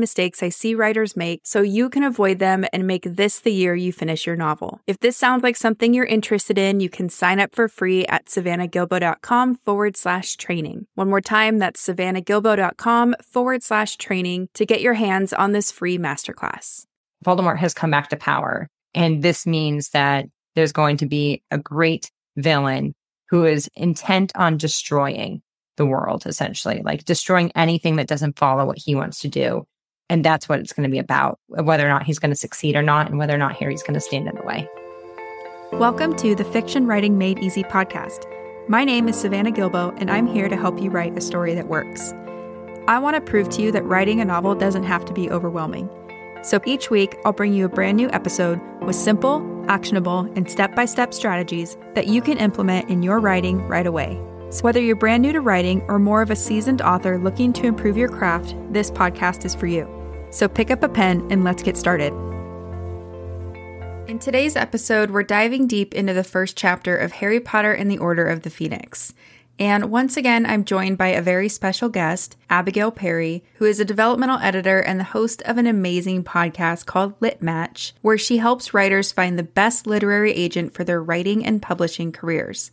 mistakes I see writers make so you can avoid them and make this the year you finish your novel. If this sounds like something you're interested in, you can sign up for free at savannahgilbo.com forward slash training. One more time, that's savannahgilbo.com forward slash training to get your hands on this free masterclass. Voldemort has come back to power. And this means that there's going to be a great villain who is intent on destroying the world, essentially, like destroying anything that doesn't follow what he wants to do. And that's what it's going to be about, whether or not he's going to succeed or not, and whether or not Harry's going to stand in the way. Welcome to the Fiction Writing Made Easy podcast. My name is Savannah Gilbo, and I'm here to help you write a story that works. I want to prove to you that writing a novel doesn't have to be overwhelming. So each week, I'll bring you a brand new episode with simple, actionable, and step by step strategies that you can implement in your writing right away. So, whether you're brand new to writing or more of a seasoned author looking to improve your craft, this podcast is for you. So, pick up a pen and let's get started. In today's episode, we're diving deep into the first chapter of Harry Potter and the Order of the Phoenix. And once again, I'm joined by a very special guest, Abigail Perry, who is a developmental editor and the host of an amazing podcast called Lit Match, where she helps writers find the best literary agent for their writing and publishing careers.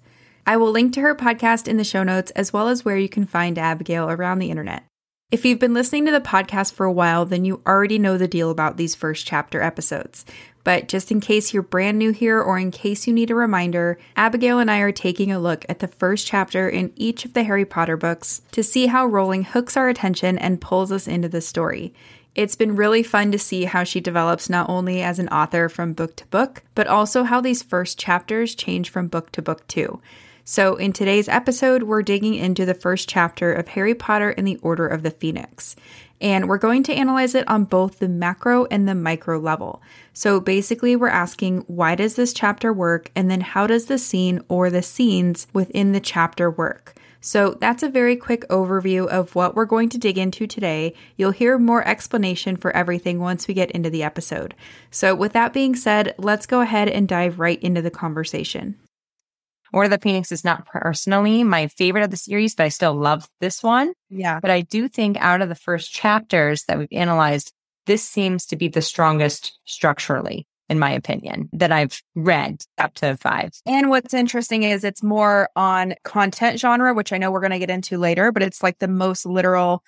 I will link to her podcast in the show notes as well as where you can find Abigail around the internet. If you've been listening to the podcast for a while, then you already know the deal about these first chapter episodes. But just in case you're brand new here or in case you need a reminder, Abigail and I are taking a look at the first chapter in each of the Harry Potter books to see how Rowling hooks our attention and pulls us into the story. It's been really fun to see how she develops not only as an author from book to book, but also how these first chapters change from book to book too. So, in today's episode, we're digging into the first chapter of Harry Potter and the Order of the Phoenix. And we're going to analyze it on both the macro and the micro level. So, basically, we're asking why does this chapter work? And then how does the scene or the scenes within the chapter work? So, that's a very quick overview of what we're going to dig into today. You'll hear more explanation for everything once we get into the episode. So, with that being said, let's go ahead and dive right into the conversation. Order of the Phoenix is not personally my favorite of the series, but I still love this one. Yeah. But I do think out of the first chapters that we've analyzed, this seems to be the strongest structurally, in my opinion, that I've read up to five. And what's interesting is it's more on content genre, which I know we're going to get into later, but it's like the most literal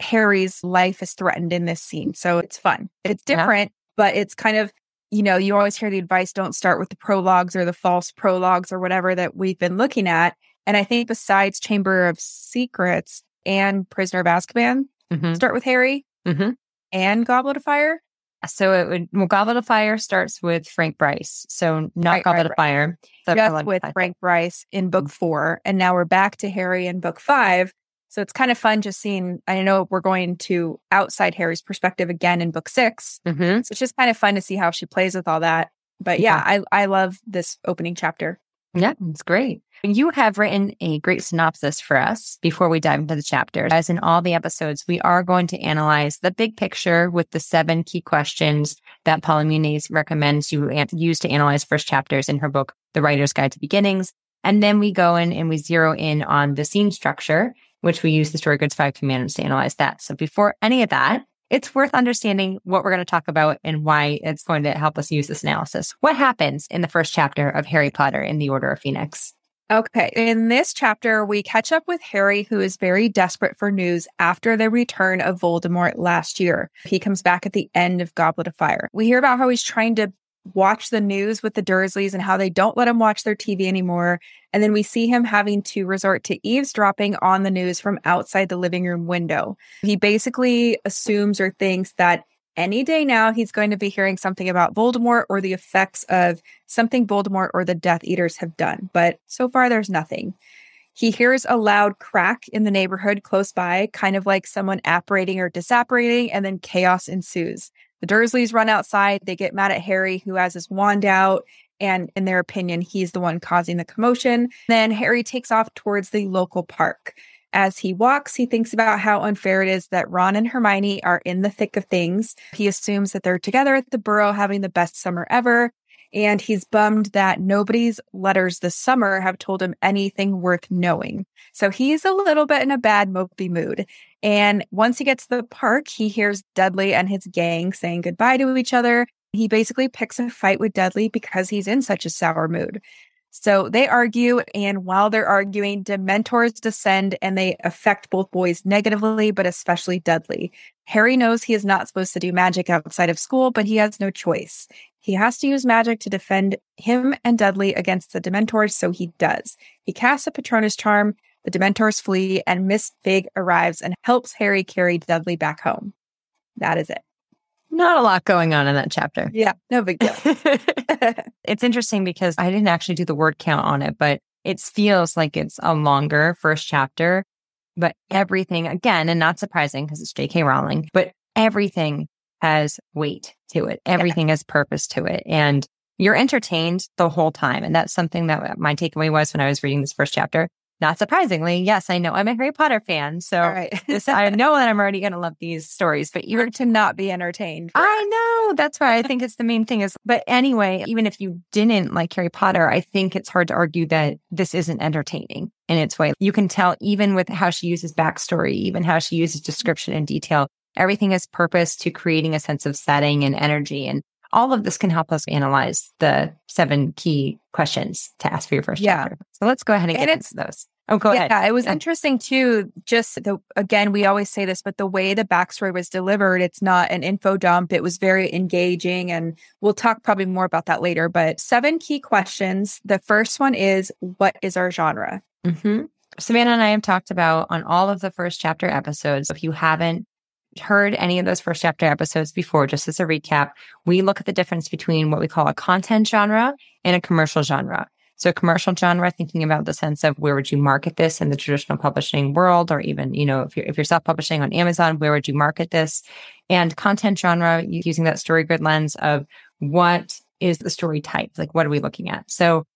Harry's life is threatened in this scene. So it's fun. It's different, yeah. but it's kind of you know, you always hear the advice don't start with the prologues or the false prologues or whatever that we've been looking at. And I think besides Chamber of Secrets and Prisoner of Azkaban, mm-hmm. start with Harry mm-hmm. and Goblet of Fire. So it would, well, Goblet of Fire starts with Frank Bryce. So not right, Goblet right, of Fire. Just with Frank Bryce in book four. And now we're back to Harry in book five. So it's kind of fun just seeing. I know we're going to outside Harry's perspective again in book 6 mm-hmm. So it's just kind of fun to see how she plays with all that. But yeah, yeah, I, I love this opening chapter. Yeah, it's great. You have written a great synopsis for us before we dive into the chapters. As in all the episodes, we are going to analyze the big picture with the seven key questions that Paula Munier recommends you use to analyze first chapters in her book, The Writer's Guide to Beginnings. And then we go in and we zero in on the scene structure which we use the StoryGrid's five commandments to analyze that. So before any of that, it's worth understanding what we're going to talk about and why it's going to help us use this analysis. What happens in the first chapter of Harry Potter in the Order of Phoenix? Okay. In this chapter, we catch up with Harry, who is very desperate for news after the return of Voldemort last year. He comes back at the end of Goblet of Fire. We hear about how he's trying to watch the news with the Dursleys and how they don't let him watch their TV anymore. And then we see him having to resort to eavesdropping on the news from outside the living room window. He basically assumes or thinks that any day now he's going to be hearing something about Voldemort or the effects of something Voldemort or the Death Eaters have done. But so far, there's nothing. He hears a loud crack in the neighborhood close by, kind of like someone apparating or disapparating, and then chaos ensues. The Dursleys run outside. They get mad at Harry, who has his wand out. And in their opinion, he's the one causing the commotion. Then Harry takes off towards the local park. As he walks, he thinks about how unfair it is that Ron and Hermione are in the thick of things. He assumes that they're together at the Burrow having the best summer ever. And he's bummed that nobody's letters this summer have told him anything worth knowing. So he's a little bit in a bad mopey mood. And once he gets to the park, he hears Dudley and his gang saying goodbye to each other. He basically picks a fight with Dudley because he's in such a sour mood. So they argue, and while they're arguing, Dementors descend and they affect both boys negatively, but especially Dudley. Harry knows he is not supposed to do magic outside of school, but he has no choice. He has to use magic to defend him and Dudley against the Dementors, so he does. He casts a Patronus charm, the Dementors flee, and Miss Figg arrives and helps Harry carry Dudley back home. That is it. Not a lot going on in that chapter. Yeah, no big deal. it's interesting because I didn't actually do the word count on it, but it feels like it's a longer first chapter. But everything, again, and not surprising because it's J.K. Rowling, but everything has weight to it. Everything yeah. has purpose to it. And you're entertained the whole time. And that's something that my takeaway was when I was reading this first chapter. Not surprisingly, yes, I know I'm a Harry Potter fan. So right. this, I know that I'm already going to love these stories, but you're to not be entertained. I know. That's why I think it's the main thing is, but anyway, even if you didn't like Harry Potter, I think it's hard to argue that this isn't entertaining in its way. You can tell even with how she uses backstory, even how she uses description and detail, everything is purpose to creating a sense of setting and energy. And all of this can help us analyze the seven key questions to ask for your first yeah. chapter. So let's go ahead and, and get into those. Oh, go yeah, ahead. Yeah, it was yeah. interesting too. Just the again, we always say this, but the way the backstory was delivered, it's not an info dump. It was very engaging, and we'll talk probably more about that later. But seven key questions. The first one is, "What is our genre?" Mm-hmm. Savannah and I have talked about on all of the first chapter episodes. If you haven't heard any of those first chapter episodes before, just as a recap, we look at the difference between what we call a content genre and a commercial genre. So commercial genre, thinking about the sense of where would you market this in the traditional publishing world, or even, you know, if you're, if you're self-publishing on Amazon, where would you market this? And content genre, using that story grid lens of what is the story type? Like, what are we looking at? So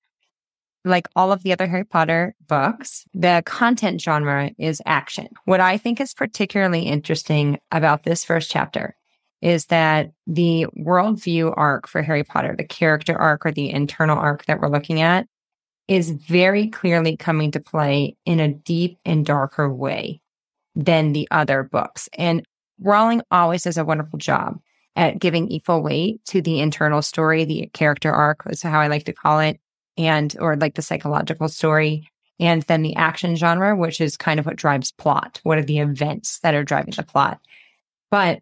like all of the other Harry Potter books, the content genre is action. What I think is particularly interesting about this first chapter is that the worldview arc for Harry Potter, the character arc or the internal arc that we're looking at, is very clearly coming to play in a deep and darker way than the other books. And Rowling always does a wonderful job at giving equal weight to the internal story, the character arc is how I like to call it, and or like the psychological story. And then the action genre, which is kind of what drives plot. What are the events that are driving the plot? But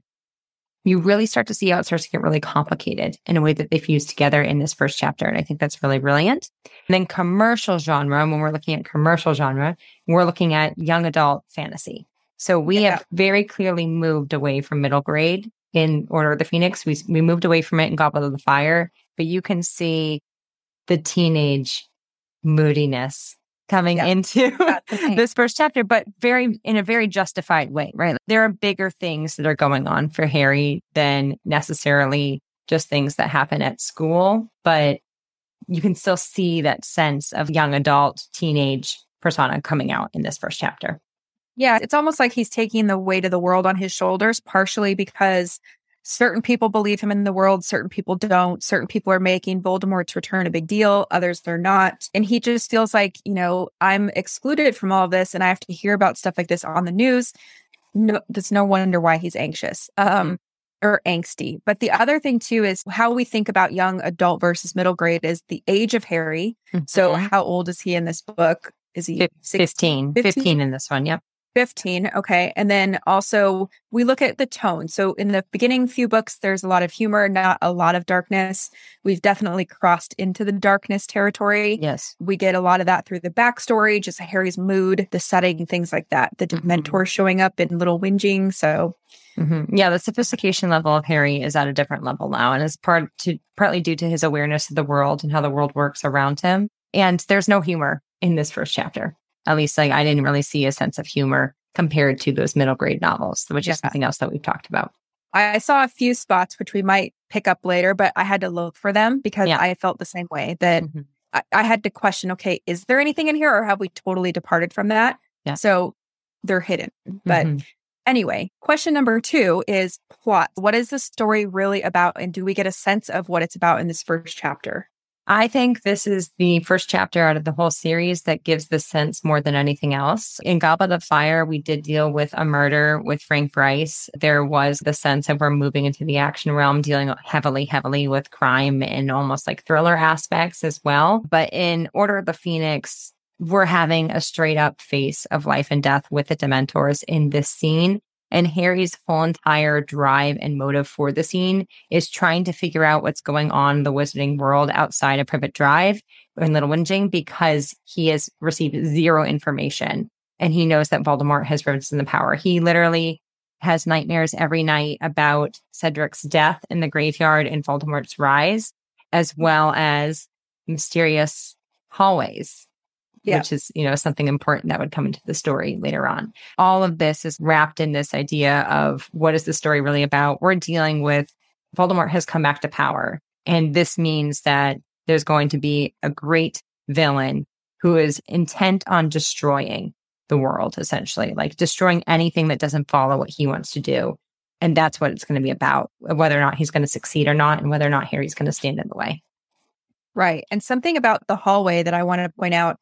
you really start to see how it starts to get really complicated in a way that they fuse together in this first chapter. And I think that's really brilliant. And then commercial genre, when we're looking at commercial genre, we're looking at young adult fantasy. So we yeah. have very clearly moved away from middle grade in Order of the Phoenix. We, we moved away from it in Goblet of the Fire, but you can see the teenage moodiness coming into this first chapter, but very in a very justified way, right? There are bigger things that are going on for Harry than necessarily just things that happen at school, but you can still see that sense of young adult teenage persona coming out in this first chapter. Yeah, it's almost like he's taking the weight of the world on his shoulders, partially because certain people believe him in the world, certain people don't. Certain people are making Voldemort's return a big deal, others they're not. And he just feels like, you know, I'm excluded from all of this and I have to hear about stuff like this on the news. No, there's no wonder why he's anxious. Um, or angsty. But the other thing too is how we think about young adult versus middle grade is the age of Harry. Mm-hmm. So how old is he in this book? Is he 15, 15? 15 in this one. Yep. 15. Okay. And then also we look at the tone. So in the beginning few books, there's a lot of humor, not a lot of darkness. We've definitely crossed into the darkness territory. Yes. We get a lot of that through the backstory, just Harry's mood, the setting, things like that. The mm-hmm. Dementor showing up in little whinging. So mm-hmm. yeah, the sophistication level of Harry is at a different level now. And it's part to partly due to his awareness of the world and how the world works around him. And there's no humor in this first chapter At least like I didn't really see a sense of humor compared to those middle grade novels, which Yeah. is something else that we've talked about. I saw a few spots which we might pick up later, but I had to look for them because Yeah. I felt the same way that Mhm. I, I had to question, okay, is there anything in here or have we totally departed from that? Yeah. So they're hidden. But Mhm. anyway, question number two is plot. What is the story really about? And do we get a sense of what it's about in this first chapter? I think this is the first chapter out of the whole series that gives the sense more than anything else. In Goblet of Fire, we did deal with a murder with Frank Bryce. There was the sense of we're moving into the action realm, dealing heavily, heavily with crime and almost like thriller aspects as well. But in Order of the Phoenix, we're having a straight up face of life and death with the Dementors in this scene. And Harry's whole entire drive and motive for the scene is trying to figure out what's going on in the wizarding world outside of Privet Drive in Little Whinging because he has received zero information and he knows that Voldemort has risen the power. He literally has nightmares every night about Cedric's death in the graveyard and Voldemort's rise, as well as mysterious hallways. Yeah. Which is, you know, something important that would come into the story later on all of this is wrapped in this idea of what is the story really about? We're dealing with Voldemort has come back to power. And this means that there's going to be a great villain who is intent on destroying the world, essentially, like destroying anything that doesn't follow what he wants to do. And that's what it's going to be about, whether or not he's going to succeed or not, and whether or not Harry's going to stand in the way. Right. And something about the hallway that I want to point out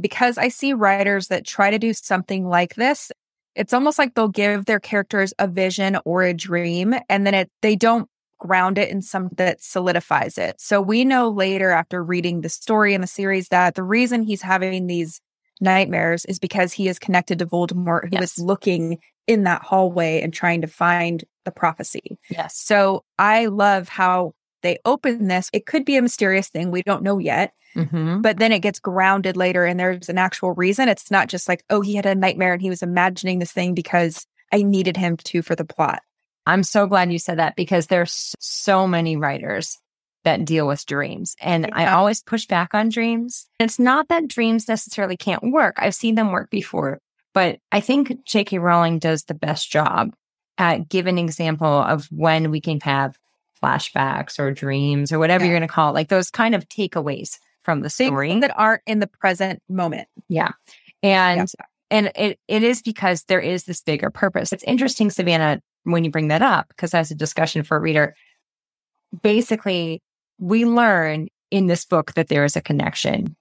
because I see writers that try to do something like this, it's almost like they'll give their characters a vision or a dream and then it they don't ground it in something that solidifies it. So we know later after reading the story in the series that the reason he's having these nightmares is because he is connected to Voldemort who is Yes. looking in that hallway and trying to find the prophecy. Yes. So I love how they open this. It could be a mysterious thing. We don't know yet, hmm but then it gets grounded later and there's an actual reason. It's not just like, oh, he had a nightmare and he was imagining this thing because I needed him to for the plot. I'm so glad you said that because there's so many writers that deal with dreams. And I always push back on dreams. It's not that dreams necessarily can't work. I've seen them work before, but I think J.K. Rowling does the best job at giving an example of when we can have flashbacks or dreams or whatever Yeah. you're going to call it, like those kind of takeaways from the Things story. that aren't in the present moment. yeah. And Yeah. and it, it is because there is this bigger purpose. It's interesting, Savannah, when you bring that up, because as a discussion for a reader, basically, we learn in this book that there is a connection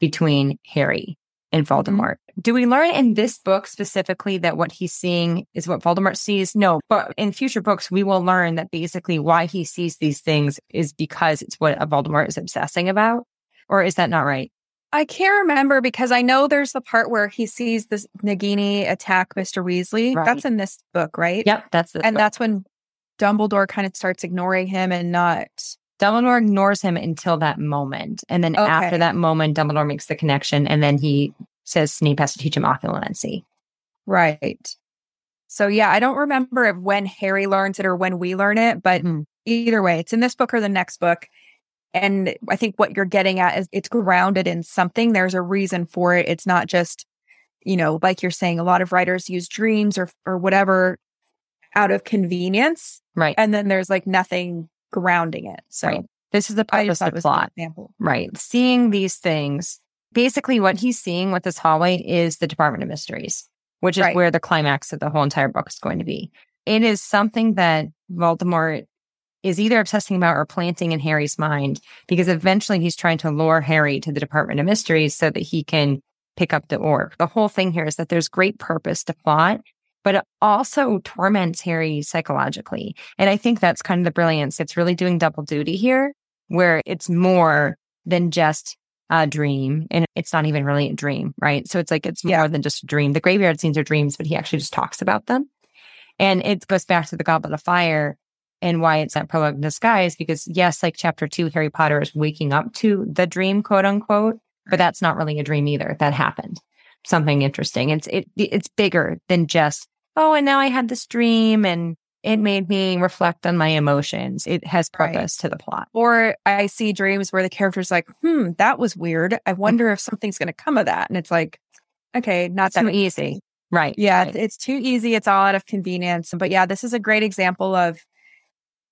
between Harry and Voldemort. Do we learn in this book specifically that what he's seeing is what Voldemort sees? No, but in future books, we will learn that basically why he sees these things is because it's what Voldemort is obsessing about. Or is that not right? I can't remember because I know there's the part where he sees this Nagini attack Mr. Weasley. Right. That's in this book, right? Yep, that's the And book. that's when Dumbledore kind of starts ignoring him and not Dumbledore ignores him until that moment. And then Okay. after that moment, Dumbledore makes the connection and then he says Snape has to teach him occlumency. Right. So yeah, I don't remember if when Harry learns it or when we learn it, but Mhm. either way, it's in this book or the next book. And I think what you're getting at is it's grounded in something. There's a reason for it. It's not just, you know, like you're saying, a lot of writers use dreams or or whatever out of convenience. Right. And then there's like nothing grounding it. So Right. This is the purpose of plot. example. Right. Seeing these things. Basically, what he's seeing with this hallway is the Department of Mysteries, which is Right. where the climax of the whole entire book is going to be. It is something that Voldemort is either obsessing about or planting in Harry's mind because eventually he's trying to lure Harry to the Department of Mysteries so that he can pick up the orb. The whole thing here is that there's great purpose to plot, but it also torments Harry psychologically. And I think that's kind of the brilliance. It's really doing double duty here, where it's more than just a dream. And it's not even really a dream, right? So it's like it's Yeah. more than just a dream. The graveyard scenes are dreams, but he actually just talks about them. And it goes back to the Goblet of Fire and why it's that prologue in disguise. Because yes, like chapter two, Harry Potter is waking up to the dream, quote unquote, but that's not really a dream either. That happened. Something interesting. It's it it's bigger than just, oh, and now I had this dream and it made me reflect on my emotions. It has Right. purpose to the plot. Or I see dreams where the character's like, hmm, that was weird. I wonder if something's going to come of that. And it's like, okay, not too that easy. Right. Yeah, right. It's, it's too easy. It's all out of convenience. But yeah, this is a great example of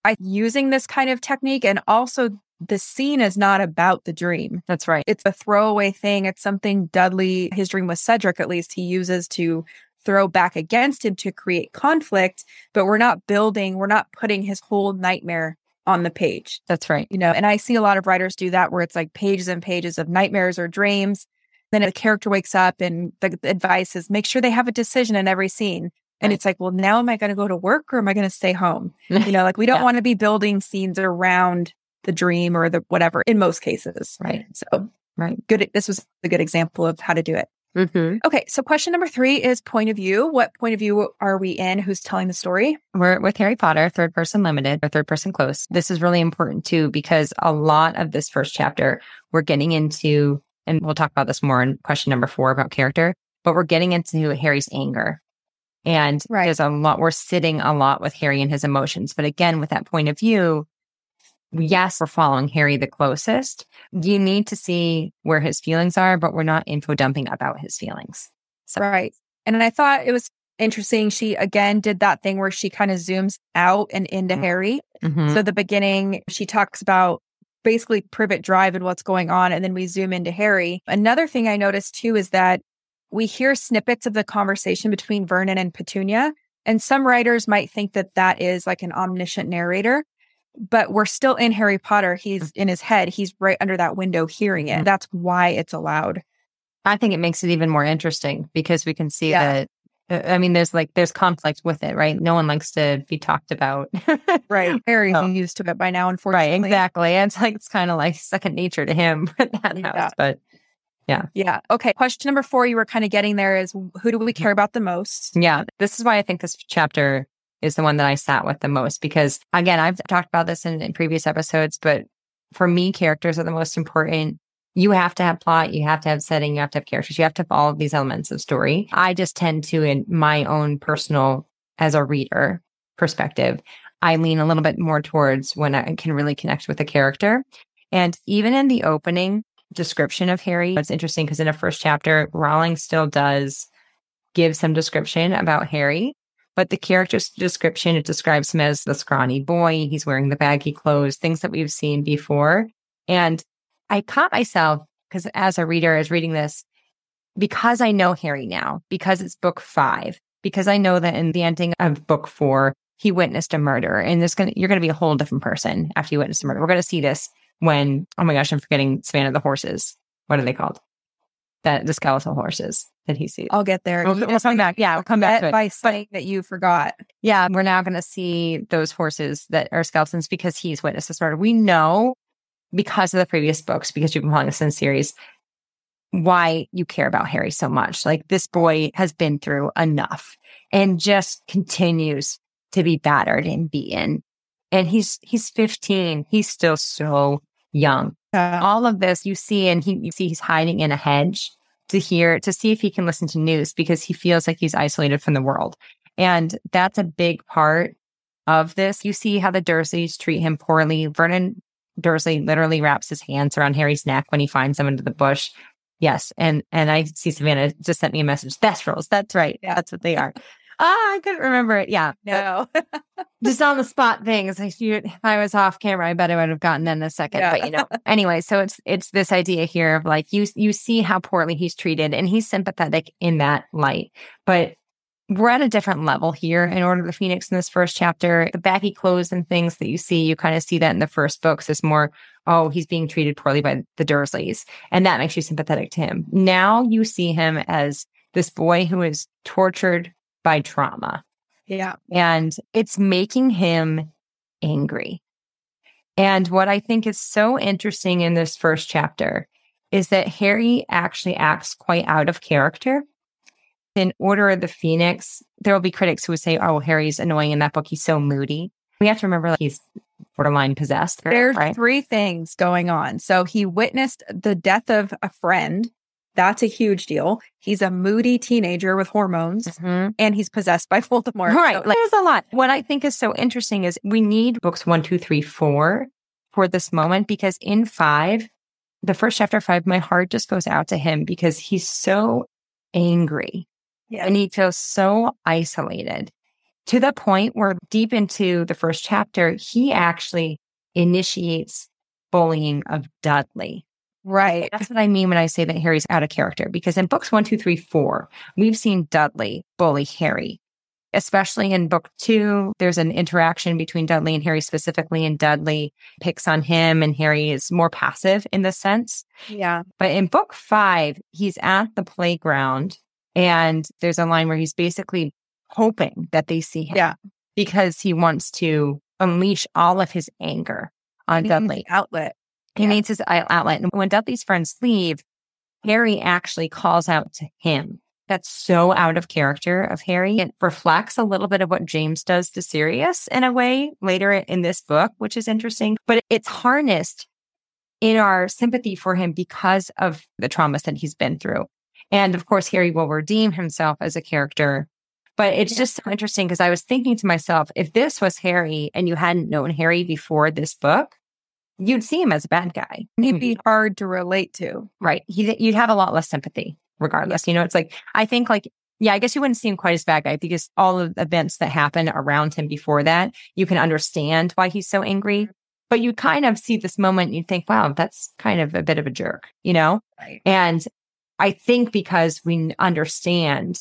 I using this kind of technique and also the scene is not about the dream. That's right. It's a throwaway thing. It's something Dudley, his dream with Cedric, at least, he uses to throw back against him to create conflict. But we're not building, we're not putting his whole nightmare on the page. That's right. You know, and I see a lot of writers do that where it's like pages and pages of nightmares or dreams. Then a character wakes up and the advice is make sure they have a decision in every scene. And Right. it's like, well, now am I going to go to work or am I going to stay home? You know, like we don't Yeah. want to be building scenes around the dream or the whatever in most cases. right. So, Right. good. This was a good example of how to do it. Mm-hmm. Okay. So, question number three is point of view. What point of view are we in? Who's telling the story? We're with Harry Potter, third person limited or third person close. This is really important too, because a lot of this first chapter, we're getting into, and we'll talk about this more in question number four about character, but we're getting into Harry's anger. And Right. there's a lot, we're sitting a lot with Harry and his emotions. But again, with that point of view, yes, we're following Harry the closest. You need to see where his feelings are, but we're not info dumping about his feelings. So, Right. And I thought it was interesting. She again did that thing where she kind of zooms out and into Mhm. Harry. mhm. So the beginning, she talks about basically Privet Drive and what's going on, and then we zoom into Harry. Another thing I noticed too is that we hear snippets of the conversation between Vernon and Petunia, and some writers might think that that is like an omniscient narrator. But we're still in Harry Potter. He's in his head. He's right under that window hearing it. Mhm. That's why it's allowed. I think it makes it even more interesting because we can see Yeah. that. uh, I mean, there's like there's conflict with it, right? No one likes to be talked about, Right. Harry's Oh. used to it by now, right? unfortunately. Exactly. And it's like it's kind of like second nature to him at that Yeah. house. But yeah. Yeah. Okay. Question number four, you were kind of getting there is who do we care about the most? yeah, this is why I think this chapter is the one that I sat with the most because again, I've talked about this in, in previous episodes, but for me, characters are the most important. You have to have plot, you have to have setting, you have to have characters, you have to have all of these elements of story. I just tend to, in my own personal, as a reader perspective, I lean a little bit more towards when I can really connect with a character. And even in the opening description of Harry, it's interesting because in the first chapter, Rowling still does give some description about Harry. But the character's description, it describes him as the scrawny boy. He's wearing the baggy clothes, things that we've seen before. And I caught myself because as a reader, as reading this, because I know Harry now, because it's book five, because I know that in the ending of book four, he witnessed a murder and this gonna you're gonna be a whole different person after you witness a murder. We're gonna see this when oh my gosh, I'm forgetting Savannah of the horses. What are they called? That the skeletal horses that he sees. I'll get there. We'll, we'll come back. Yeah, we'll come back to it. by saying that you forgot. Yeah, we're now going to see those horses that are skeletons because he's witnessed this murder. We know because of the previous books, because you've been following this in the series, why you care about Harry so much. Like this boy has been through enough and just continues to be battered and beaten. And he's he's 15. He's still so young All of this you see and he you see he's hiding in a hedge to hear to see if he can listen to news because he feels like he's isolated from the world. And that's a big part of this. You see how the dursleys treat him poorly. Vernon dursley literally wraps his hands around harry's neck when he finds him into the bush. Yes. And and i see savannah just sent me a message. Thestrals that's right. That's what they are ah i couldn't remember it yeah no. just on the spot things. Like you, if I was off camera, I bet I would have gotten in a second. Yeah. But you know, anyway, so it's it's this idea here of like you you see how poorly he's treated, and he's sympathetic in that light. But we're at a different level here in Order of the Phoenix in this first chapter. The baggy clothes and things that you see, you kind of see that in the first books is more, oh, he's being treated poorly by the Dursleys. And that makes you sympathetic to him. Now you see him as this boy who is tortured by trauma yeah. and it's making him angry. And what I think is so interesting in this first chapter is that Harry actually acts quite out of character. In Order of the Phoenix, there will be critics who would say, oh, Harry's annoying in that book. He's so moody. We have to remember like, he's borderline possessed. There's right? three things going on. So he witnessed the death of a friend. That's a huge deal. He's a moody teenager with hormones Mhm. and he's possessed by Voldemort. Right. So, Like, there's a lot. What I think is so interesting is we need books one, two, three, four for this moment because in five, the first chapter five, my heart just goes out to him because he's so angry Yeah. and he feels so isolated to the point where deep into the first chapter, he actually initiates bullying of Dudley. Right. That's what I mean when I say that Harry's out of character, because in books one, two, three, four, we've seen Dudley bully Harry. Especially in book two, there's an interaction between Dudley and Harry specifically, and Dudley picks on him, and Harry is more passive in this sense. Yeah. But in book five, he's at the playground, and there's a line where he's basically hoping that they see him Yeah. because he wants to unleash all of his anger on Dudley. Outlet. He Yeah. needs his outlet. And when Dudley's friends leave, Harry actually calls out to him. That's so out of character of Harry. It reflects a little bit of what James does to Sirius in a way later in this book, which is interesting. But it's harnessed in our sympathy for him because of the traumas that he's been through. And of course, Harry will redeem himself as a character. But it's just so interesting because I was thinking to myself, if this was Harry and you hadn't known Harry before this book, you'd see him as a bad guy. He'd mm-hmm. be hard to relate to. Right. He, you'd have a lot less sympathy regardless. You know, it's like, I think like, yeah, I guess you wouldn't see him quite as bad guy because all of the events that happen around him before that, you can understand why he's so angry. But you kind of see this moment and you think, wow, that's kind of a bit of a jerk, you know? Right. And I think because we understand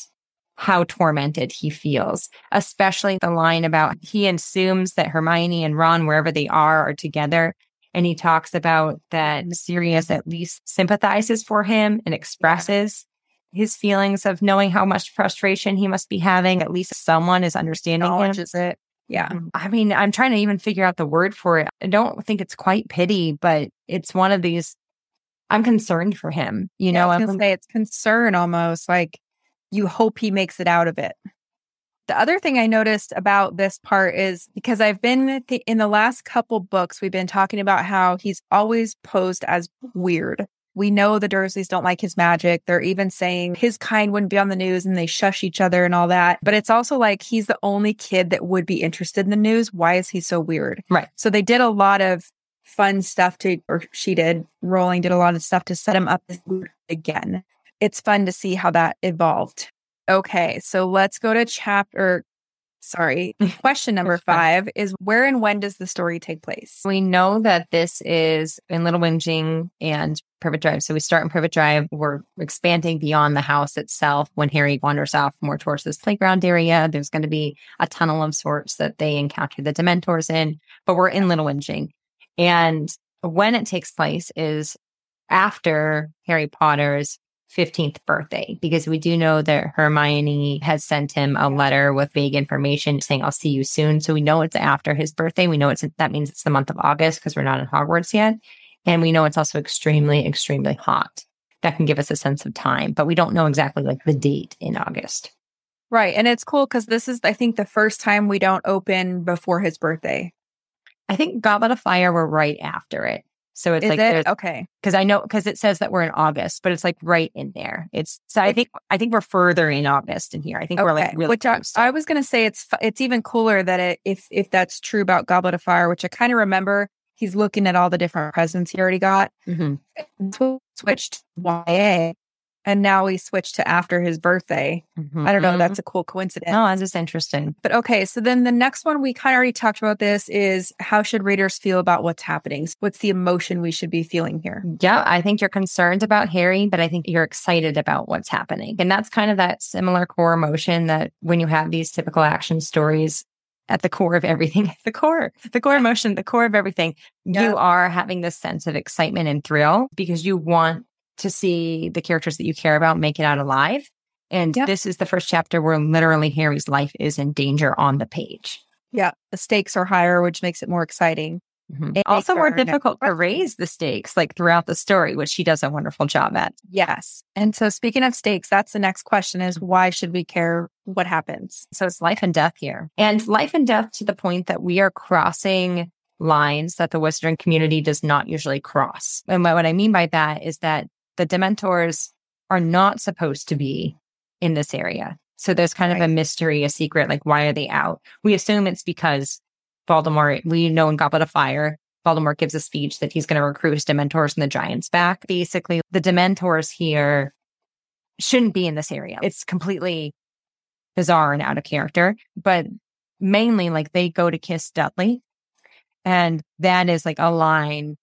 how tormented he feels, especially the line about he assumes that Hermione and Ron, wherever they are, are together. And he talks about that Sirius at least sympathizes for him and expresses his feelings of knowing how much frustration he must be having. At least someone is understanding him. It. Yeah. Mm-hmm. I mean, I'm trying to even figure out the word for it. I don't think it's quite pity, but it's one of these. I'm concerned for him. You Yeah, know, I was I'm gonna say it's concern almost like you hope he makes it out of it. The other thing I noticed about this part is because I've been in the last couple books, we've been talking about how he's always posed as weird. We know the Dursleys don't like his magic. They're even saying his kind wouldn't be on the news and they shush each other and all that. But it's also like he's the only kid that would be interested in the news. Why is he so weird? Right. So they did a lot of fun stuff to, or she did, Rowling did a lot of stuff to set him up again. It's fun to see how that evolved. Okay, so let's go to chapter. Sorry, question number five is where and when does the story take place? We know that this is in Little Whinging and Privet Drive. So we start in Privet Drive. We're expanding beyond the house itself. When Harry wanders off more towards this playground area, there's going to be a tunnel of sorts that they encounter the Dementors in. But we're in Little Whinging. And when it takes place is after Harry Potter's 15th birthday, because we do know that Hermione has sent him a letter with vague information saying, I'll see you soon. So we know it's after his birthday. We know it's, that means it's the month of August because we're not in Hogwarts yet. And we know it's also extremely, extremely hot. That can give us a sense of time, but we don't know exactly like the date in August. Right. And it's cool because this is, I think, the first time we don't open before his birthday. I think Goblet of Fire were right after it. So it's Is like, it? Okay. because I know, because it says that we're in August, but it's like right in there. It's, so I think, I think we're further in August in here. I think we're like Okay. really which I, I was going to say it's it's even cooler that it if if that's true about Goblet of Fire, which I kind of remember. He's looking at all the different presents he already got. Mhm. Switched YA, and now we switched to after his birthday. Mhm. I don't know. Mhm. That's a cool coincidence. no, that's just interesting. But okay, so then the next one we kind of already talked about this is how should readers feel about what's happening? What's the emotion we should be feeling here? Yeah, I think you're concerned about Harry, but I think you're excited about what's happening. And that's kind of that similar core emotion that when you have these typical action stories at the core of everything, the core, the core emotion, the core of everything, Yeah. you are having this sense of excitement and thrill because you want to see the characters that you care about make it out alive. And Yep. this is the first chapter where literally Harry's life is in danger on the page. Yeah, the stakes are higher, which makes it more exciting. Mhm. It Also, more difficult to raise the stakes like throughout the story, which she does a wonderful job at. Yes. And so speaking of stakes, that's the next question is why should we care what happens? So it's life and death here. And life and death to the point that we are crossing lines that the Wizarding community does not usually cross. And what I mean by that is that the Dementors are not supposed to be in this area. So there's kind of Right. a mystery, a secret, like why are they out? We assume it's because Voldemort, we know in Goblet of Fire, Voldemort gives a speech that he's going to recruit his Dementors and the Giants back. Basically, the Dementors here shouldn't be in this area. It's completely bizarre and out of character, but mainly like they go to kiss Dudley. And that is like a line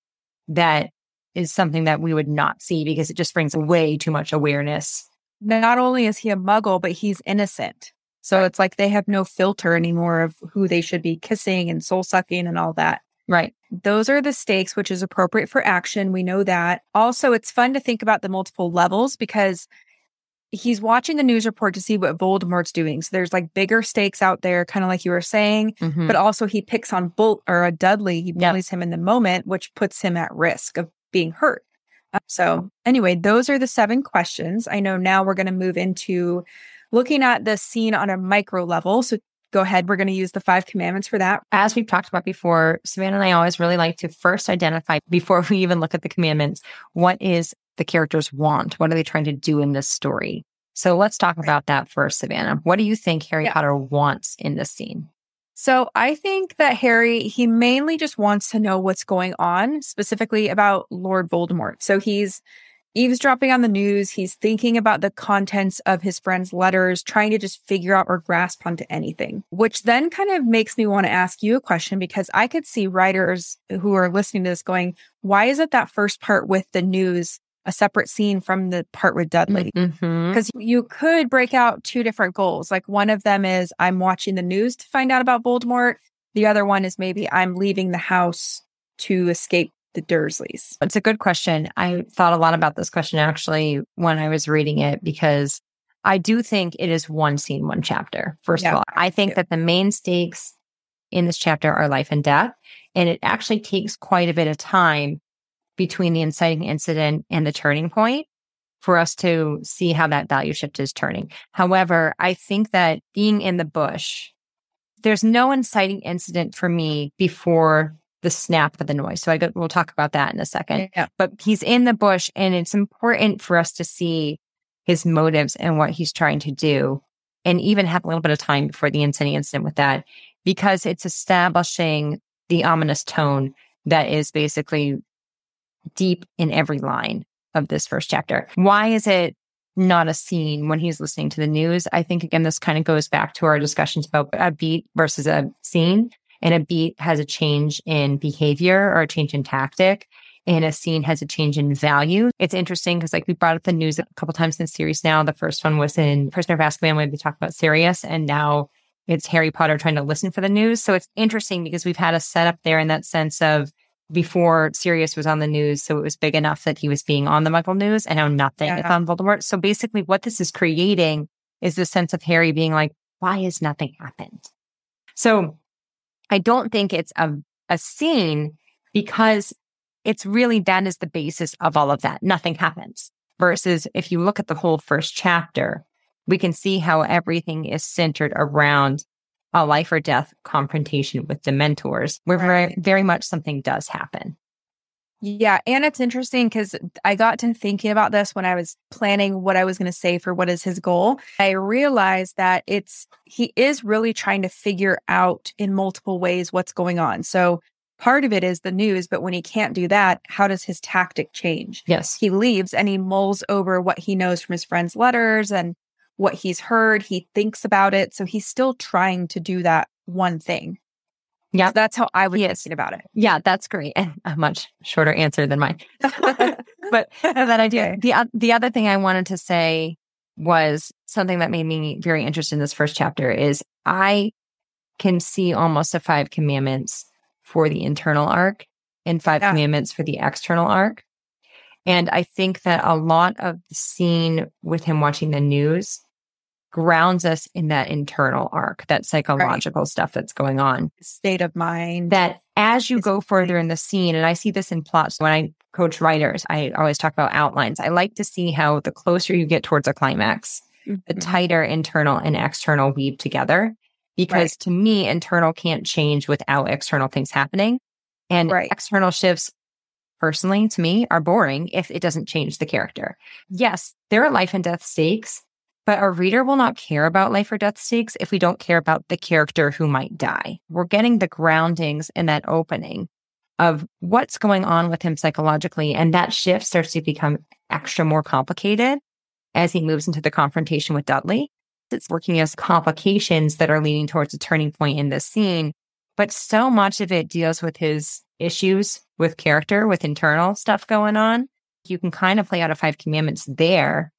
that is something that we would not see because it just brings way too much awareness. Not only is he a muggle, but he's innocent. So it's like they have no filter anymore of who they should be kissing and soul sucking and all that. Right. Those are the stakes, which is appropriate for action. We know that. Also, it's fun to think about the multiple levels because he's watching the news report to see what Voldemort's doing. So there's like bigger stakes out there, kind of like you were saying, Mhm. but also he picks on Bolt or a Dudley. He bullies him in the moment, which puts him at risk of being hurt. Uh, So anyway, those are the seven questions. I know now we're going to move into looking at the scene on a micro level. So go ahead. We're going to use the five commandments for that. As we've talked about before, Savannah and I always really like to first identify before we even look at the commandments, what is the characters want? What are they trying to do in this story? So let's talk about that first, Savannah. What do you think Harry Yeah. Potter wants in this scene? So I think that Harry, he mainly just wants to know what's going on, specifically about Lord Voldemort. So he's eavesdropping on the news. He's thinking about the contents of his friend's letters, trying to just figure out or grasp onto anything, which then kind of makes me want to ask you a question because I could see writers who are listening to this going, why is it that first part with the news a separate scene from the part with Dudley? Mm-hmm. because you could break out two different goals. Like one of them is I'm watching the news to find out about Voldemort. The other one is maybe I'm leaving the house to escape the Dursleys. It's a good question. I thought a lot about this question actually when I was reading it because I do think it is one scene, one chapter. First Yeah, of all, I think too. that the main stakes in this chapter are life and death. And it actually takes quite a bit of time between the inciting incident and the turning point for us to see how that value shift is turning. However, I think that being in the bush, there's no inciting incident for me before the snap of the noise. So I go, we'll talk about that in a second Yeah. but he's in the bush and it's important for us to see his motives and what he's trying to do and even have a little bit of time before the inciting incident with that because it's establishing the ominous tone that is basically deep in every line of this first chapter. Why is it not a scene when he's listening to the news? I think again this kind of goes back to our discussions about a beat versus a scene and a beat has a change in behavior or a change in tactic and a scene has a change in value. It's interesting because like we brought up the news a couple times in the series now. The first one was in Prisoner of Azkaban when we talked about Sirius and now it's Harry Potter trying to listen for the news. So it's interesting because we've had a setup there in that sense of before Sirius was on the news. So it was big enough that he was being on the Muggle news and now nothing Yeah. is on Voldemort. So basically what this is creating is this sense of Harry being like, why has nothing happened? So I don't think it's a, a scene because it's really that is the basis of all of that. Nothing happens. Versus if you look at the whole first chapter, we can see how everything is centered around a life or death confrontation with Dementors, where very, very much something does happen. Yeah. And it's interesting because I got to thinking about this when I was planning what I was going to say for what is his goal. I realized that it's, he is really trying to figure out in multiple ways what's going on. So part of it is the news, but when he can't do that, how does his tactic change? Yes. he leaves and he mulls over what he knows from his friend's letters and what he's heard. He thinks about it. So he's still trying to do that one thing. Yeah. So that's how I was Yes. thinking about it. Yeah, that's great. And a much shorter answer than mine. but that idea. The, the other thing I wanted to say was something that made me very interested in this first chapter is I can see almost a five commandments for the internal arc and five Yeah. commandments for the external arc. And I think that a lot of the scene with him watching the news grounds us in that internal arc, that psychological stuff that's going on State of mind. that as you go further in the scene, and I see this in plots when I coach writers, I always talk about outlines. I like to see how the closer you get towards a climax, the Mhm. tighter internal and external weave together. Because to me, internal can't change without external things happening. And Right. external shifts, personally, to me, are boring if it doesn't change the character. Yes, there are life and death stakes, but our reader will not care about life or death stakes if we don't care about the character who might die. We're getting the groundings in that opening of what's going on with him psychologically. And that shift starts to become extra more complicated as he moves into the confrontation with Dudley. It's working as complications that are leading towards a turning point in this scene. But so much of it deals with his issues with character, with internal stuff going on. You can kind of play out a five commandments there,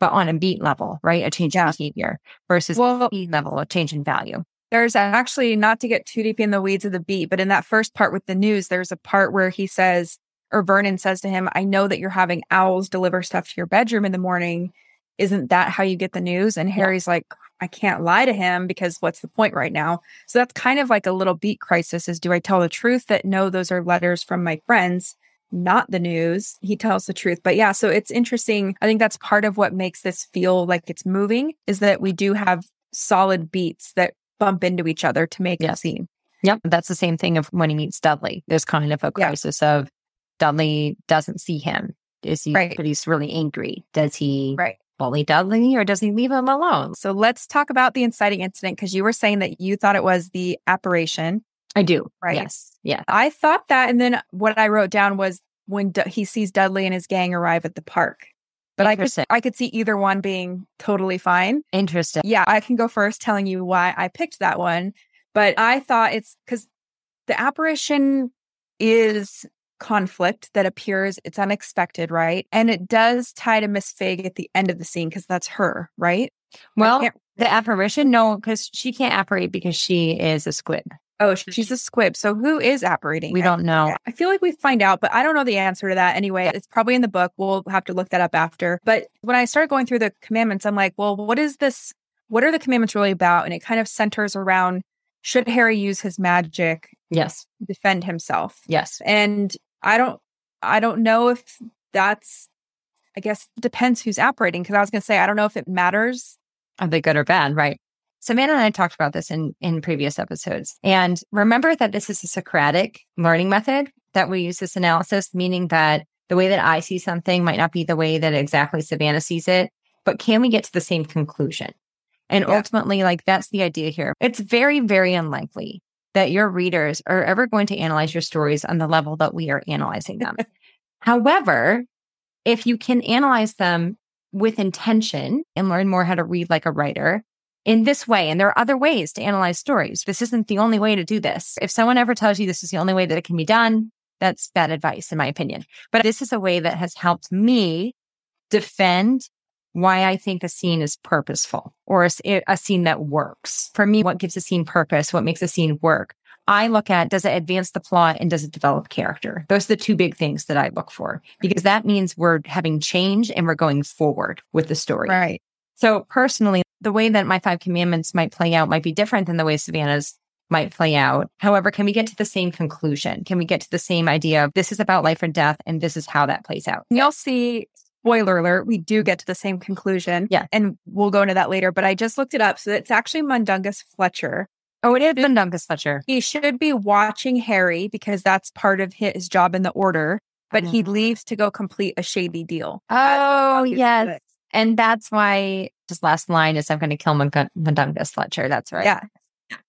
but on a beat level, right? A change in behavior versus well, beat level, a change in value. There's actually not to get too deep in the weeds of the beat, but in that first part with the news, there's a part where he says, or Vernon says to him, I know that you're having owls deliver stuff to your bedroom in the morning. Isn't that how you get the news? And Harry's like, I can't lie to him because what's the point right now? So that's kind of like a little beat crisis is do I tell the truth that no, those are letters from my friends, not the news? He tells the truth. But yeah, so it's interesting. I think that's part of what makes this feel like it's moving is that we do have solid beats that bump into each other to make a scene. Yep. That's the same thing of when he meets Dudley. There's kind of a crisis yeah. of Dudley doesn't see him. Is he, right. but he's really angry. Does he right. bully Dudley or does he leave him alone? So let's talk about the inciting incident because you were saying that you thought it was the apparition. I do. Right. Yes. Yeah. I thought that. And then what I wrote down was when D- he sees Dudley and his gang arrive at the park. But I could I could see either one being totally fine. Interesting. Yeah, I can go first telling you why I picked that one. But I thought it's because the apparition is conflict that appears. It's unexpected, right? And it does tie to Miss Figg at the end of the scene because that's her, right? Well, the apparition, no, because she can't apparate because she is a squib. Oh, she's a squib. So who is apparating? We don't know. I feel like we find out, but I don't know the answer to that anyway. It's probably in the book. We'll have to look that up after. But when I started going through the commandments, I'm like, well, what is this? What are the commandments really about? And it kind of centers around should Harry use his magic? Yes. Defend himself. Yes. And I don't I don't know if that's I guess depends who's apparating because I was going to say I don't know if it matters. Are they good or bad? Right. Savannah and I talked about this in in previous episodes. And remember that this is a Socratic learning method that we use this analysis, meaning that the way that I see something might not be the way that exactly Savannah sees it, but can we get to the same conclusion? And yeah. ultimately, like that's the idea here. It's very, very unlikely that your readers are ever going to analyze your stories on the level that we are analyzing them. However, if you can analyze them with intention and learn more how to read like a writer in this way, and there are other ways to analyze stories. This isn't the only way to do this. If someone ever tells you this is the only way that it can be done, that's bad advice, in my opinion. But this is a way that has helped me defend why I think a scene is purposeful or a, a, scene that works. For me, what gives a scene purpose? What makes a scene work? I look at does it advance the plot and does it develop character? Those are the two big things that I look for because that means we're having change and we're going forward with the story. Right. So personally, the way that my five commandments might play out might be different than the way Savannah's might play out. However, can we get to the same conclusion? Can we get to the same idea of this is about life and death and this is how that plays out? You'll see spoiler alert, we do get to the same conclusion. Yeah. And we'll go into that later, but I just looked it up. So it's actually Mundungus Fletcher. Oh, it is Mundungus Fletcher. He should be watching Harry because that's part of his job in the order, but mm-hmm. he leaves to go complete a shady deal. Oh, yes. And that's why just last line is I'm going to kill Mundungus Fletcher. That's right. Yeah.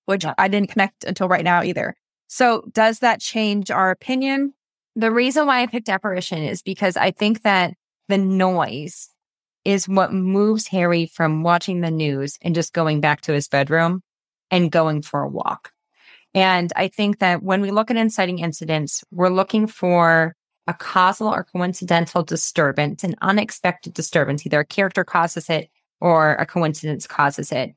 Which yeah. I didn't connect until right now either. So does that change our opinion? The reason why I picked apparition is because I think that the noise is what moves Harry from watching the news and just going back to his bedroom and going for a walk. And I think that when we look at inciting incidents, we're looking for a causal or coincidental disturbance, an unexpected disturbance. Either a character causes it or a coincidence causes it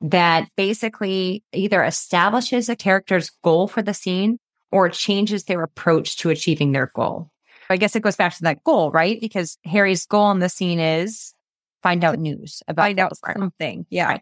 that basically either establishes a character's goal for the scene or changes their approach to achieving their goal. I guess it goes back to that goal, right? Because Harry's goal in the scene is find out news about find out something. Yeah. Right.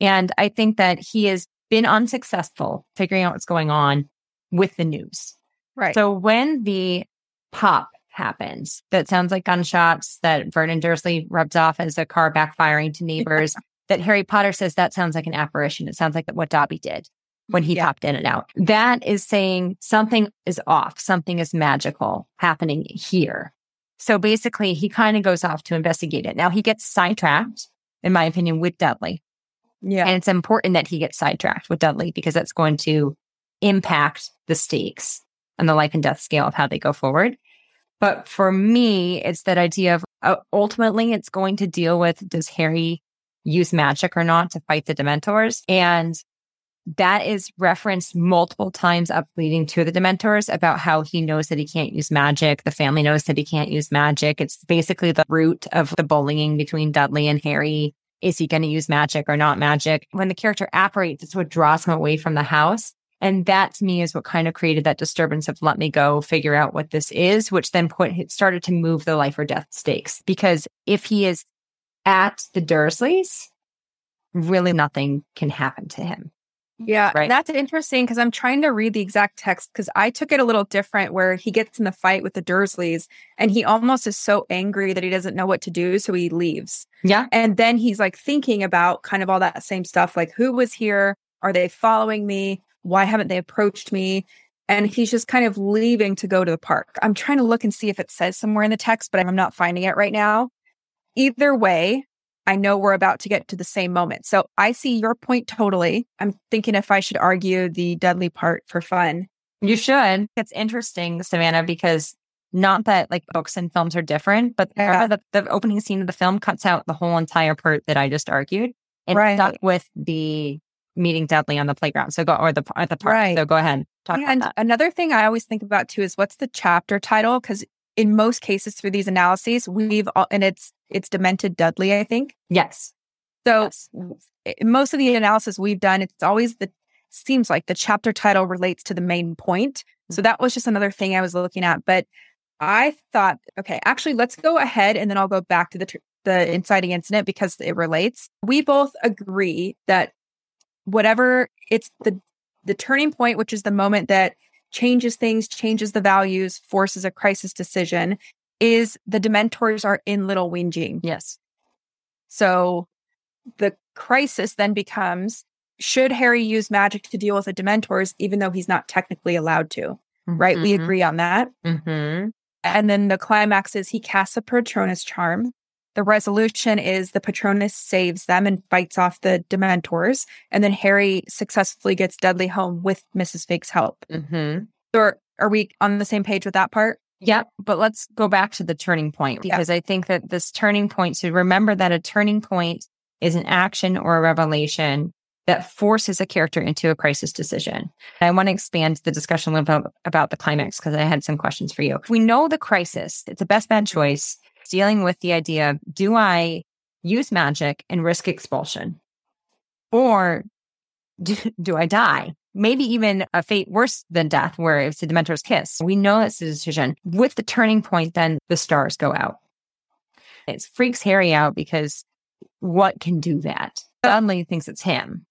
And I think that he has been unsuccessful figuring out what's going on with the news. Right. So when the pop happens, that sounds like gunshots that Vernon Dursley rubs off as a car backfiring to neighbors, that Harry Potter says that sounds like an apparition. It sounds like what Dobby did when he yeah. popped in and out. That is saying something is off, something is magical happening here. So basically, he kind of goes off to investigate it. Now he gets sidetracked, in my opinion, with Dudley. Yeah. And it's important that he gets sidetracked with Dudley because that's going to impact the stakes and the life and death scale of how they go forward. But for me, it's that idea of uh, ultimately it's going to deal with does Harry use magic or not to fight the Dementors? And that is referenced multiple times up leading to the Dementors about how he knows that he can't use magic. The family knows that he can't use magic. It's basically the root of the bullying between Dudley and Harry. Is he going to use magic or not magic? When the character apparates, it's what draws him away from the house. And that to me is what kind of created that disturbance of let me go figure out what this is, which then put started to move the life or death stakes. Because if he is at the Dursleys, really nothing can happen to him. Yeah, right. that's interesting because I'm trying to read the exact text because I took it a little different where he gets in the fight with the Dursleys and he almost is so angry that he doesn't know what to do. So he leaves. Yeah. And then he's like thinking about kind of all that same stuff like, who was here? Are they following me? Why haven't they approached me? And he's just kind of leaving to go to the park. I'm trying to look and see if it says somewhere in the text, but I'm not finding it right now. Either way, I know we're about to get to the same moment. So I see your point totally. I'm thinking if I should argue the Dudley part for fun. You should. It's interesting, Savannah, because not that like books and films are different, but yeah. the, the, opening scene of the film cuts out the whole entire part that I just argued and right. stuck with the meeting Dudley on the playground. So go or the at the park. Right. So go ahead. Talk and another thing I always think about too is what's the chapter title? Because in most cases through these analyses, we've all, and it's it's demented Dudley, I think. Yes. So yes. most of the analysis we've done, it's always the seems like the chapter title relates to the main point. So mm-hmm. that was just another thing I was looking at. But I thought, okay, actually, let's go ahead and then I'll go back to the the inciting incident because it relates. We both agree that whatever it's the the turning point, which is the moment that changes things, changes the values, forces a crisis decision, is the Dementors are in Little Whinging. Yes. So the crisis then becomes should Harry use magic to deal with the Dementors, even though he's not technically allowed to? Mm-hmm. Right? We mm-hmm. agree on that. Mm-hmm. And then the climax is he casts a Patronus charm. The resolution is the Patronus saves them and fights off the Dementors. And then Harry successfully gets Dudley home with Mrs. Figg's help. Mm-hmm. So are, are we on the same page with that part? Yep. But let's go back to the turning point because I think that this turning point, so remember that a turning point is an action or a revelation that forces a character into a crisis decision. I want to expand the discussion a little bit about the climax because I had some questions for you. We know the crisis, it's a best bad choice dealing with the idea do I use magic and risk expulsion? Or do, do I die? Maybe even a fate worse than death, where it's a Dementor's kiss. We know that's the decision. With the turning point, then the stars go out. It freaks Harry out because what can do that? Dudley thinks it's him.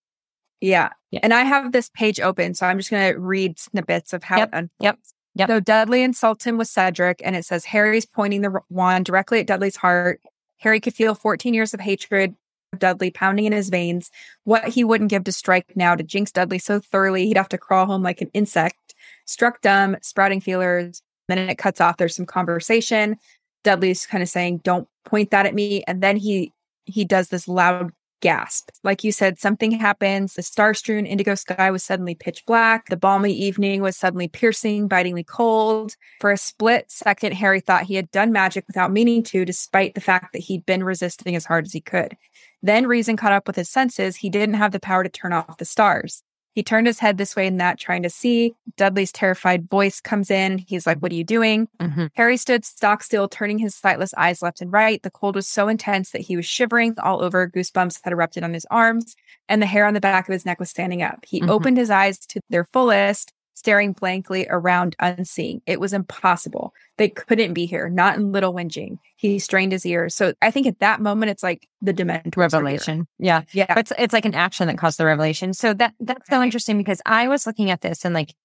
Yeah. yeah. And I have this page open, so I'm just going to read snippets of how yep. it unfolds. Yep. Yep. So Dudley insults him with Cedric, and it says Harry's pointing the wand directly at Dudley's heart. Harry could feel 14 years of hatred of Dudley pounding in his veins. What he wouldn't give to strike now to jinx Dudley so thoroughly he'd have to crawl home like an insect. Struck dumb, sprouting feelers. Then it cuts off. There's some conversation. Dudley's kind of saying, "Don't point that at me," and then he he does this loud gasp. Like you said, something happens. The star strewn indigo sky was suddenly pitch black. The balmy evening was suddenly piercing, bitingly cold. For a split second, Harry thought he had done magic without meaning to, despite the fact that he'd been resisting as hard as he could. Then reason caught up with his senses. He didn't have the power to turn off the stars. He turned his head this way and that, trying to see. Dudley's terrified voice comes in. He's like, What are you doing? Mm-hmm. Harry stood stock still, turning his sightless eyes left and right. The cold was so intense that he was shivering all over. Goosebumps had erupted on his arms, and the hair on the back of his neck was standing up. He mm-hmm. opened his eyes to their fullest staring blankly around unseeing. It was impossible. They couldn't be here, not in Little Whinging. He strained his ears. So I think at that moment, it's like the Dementor revelation. Yeah. Yeah. But it's, it's like an action that caused the revelation. So that that's so interesting because I was looking at this and like,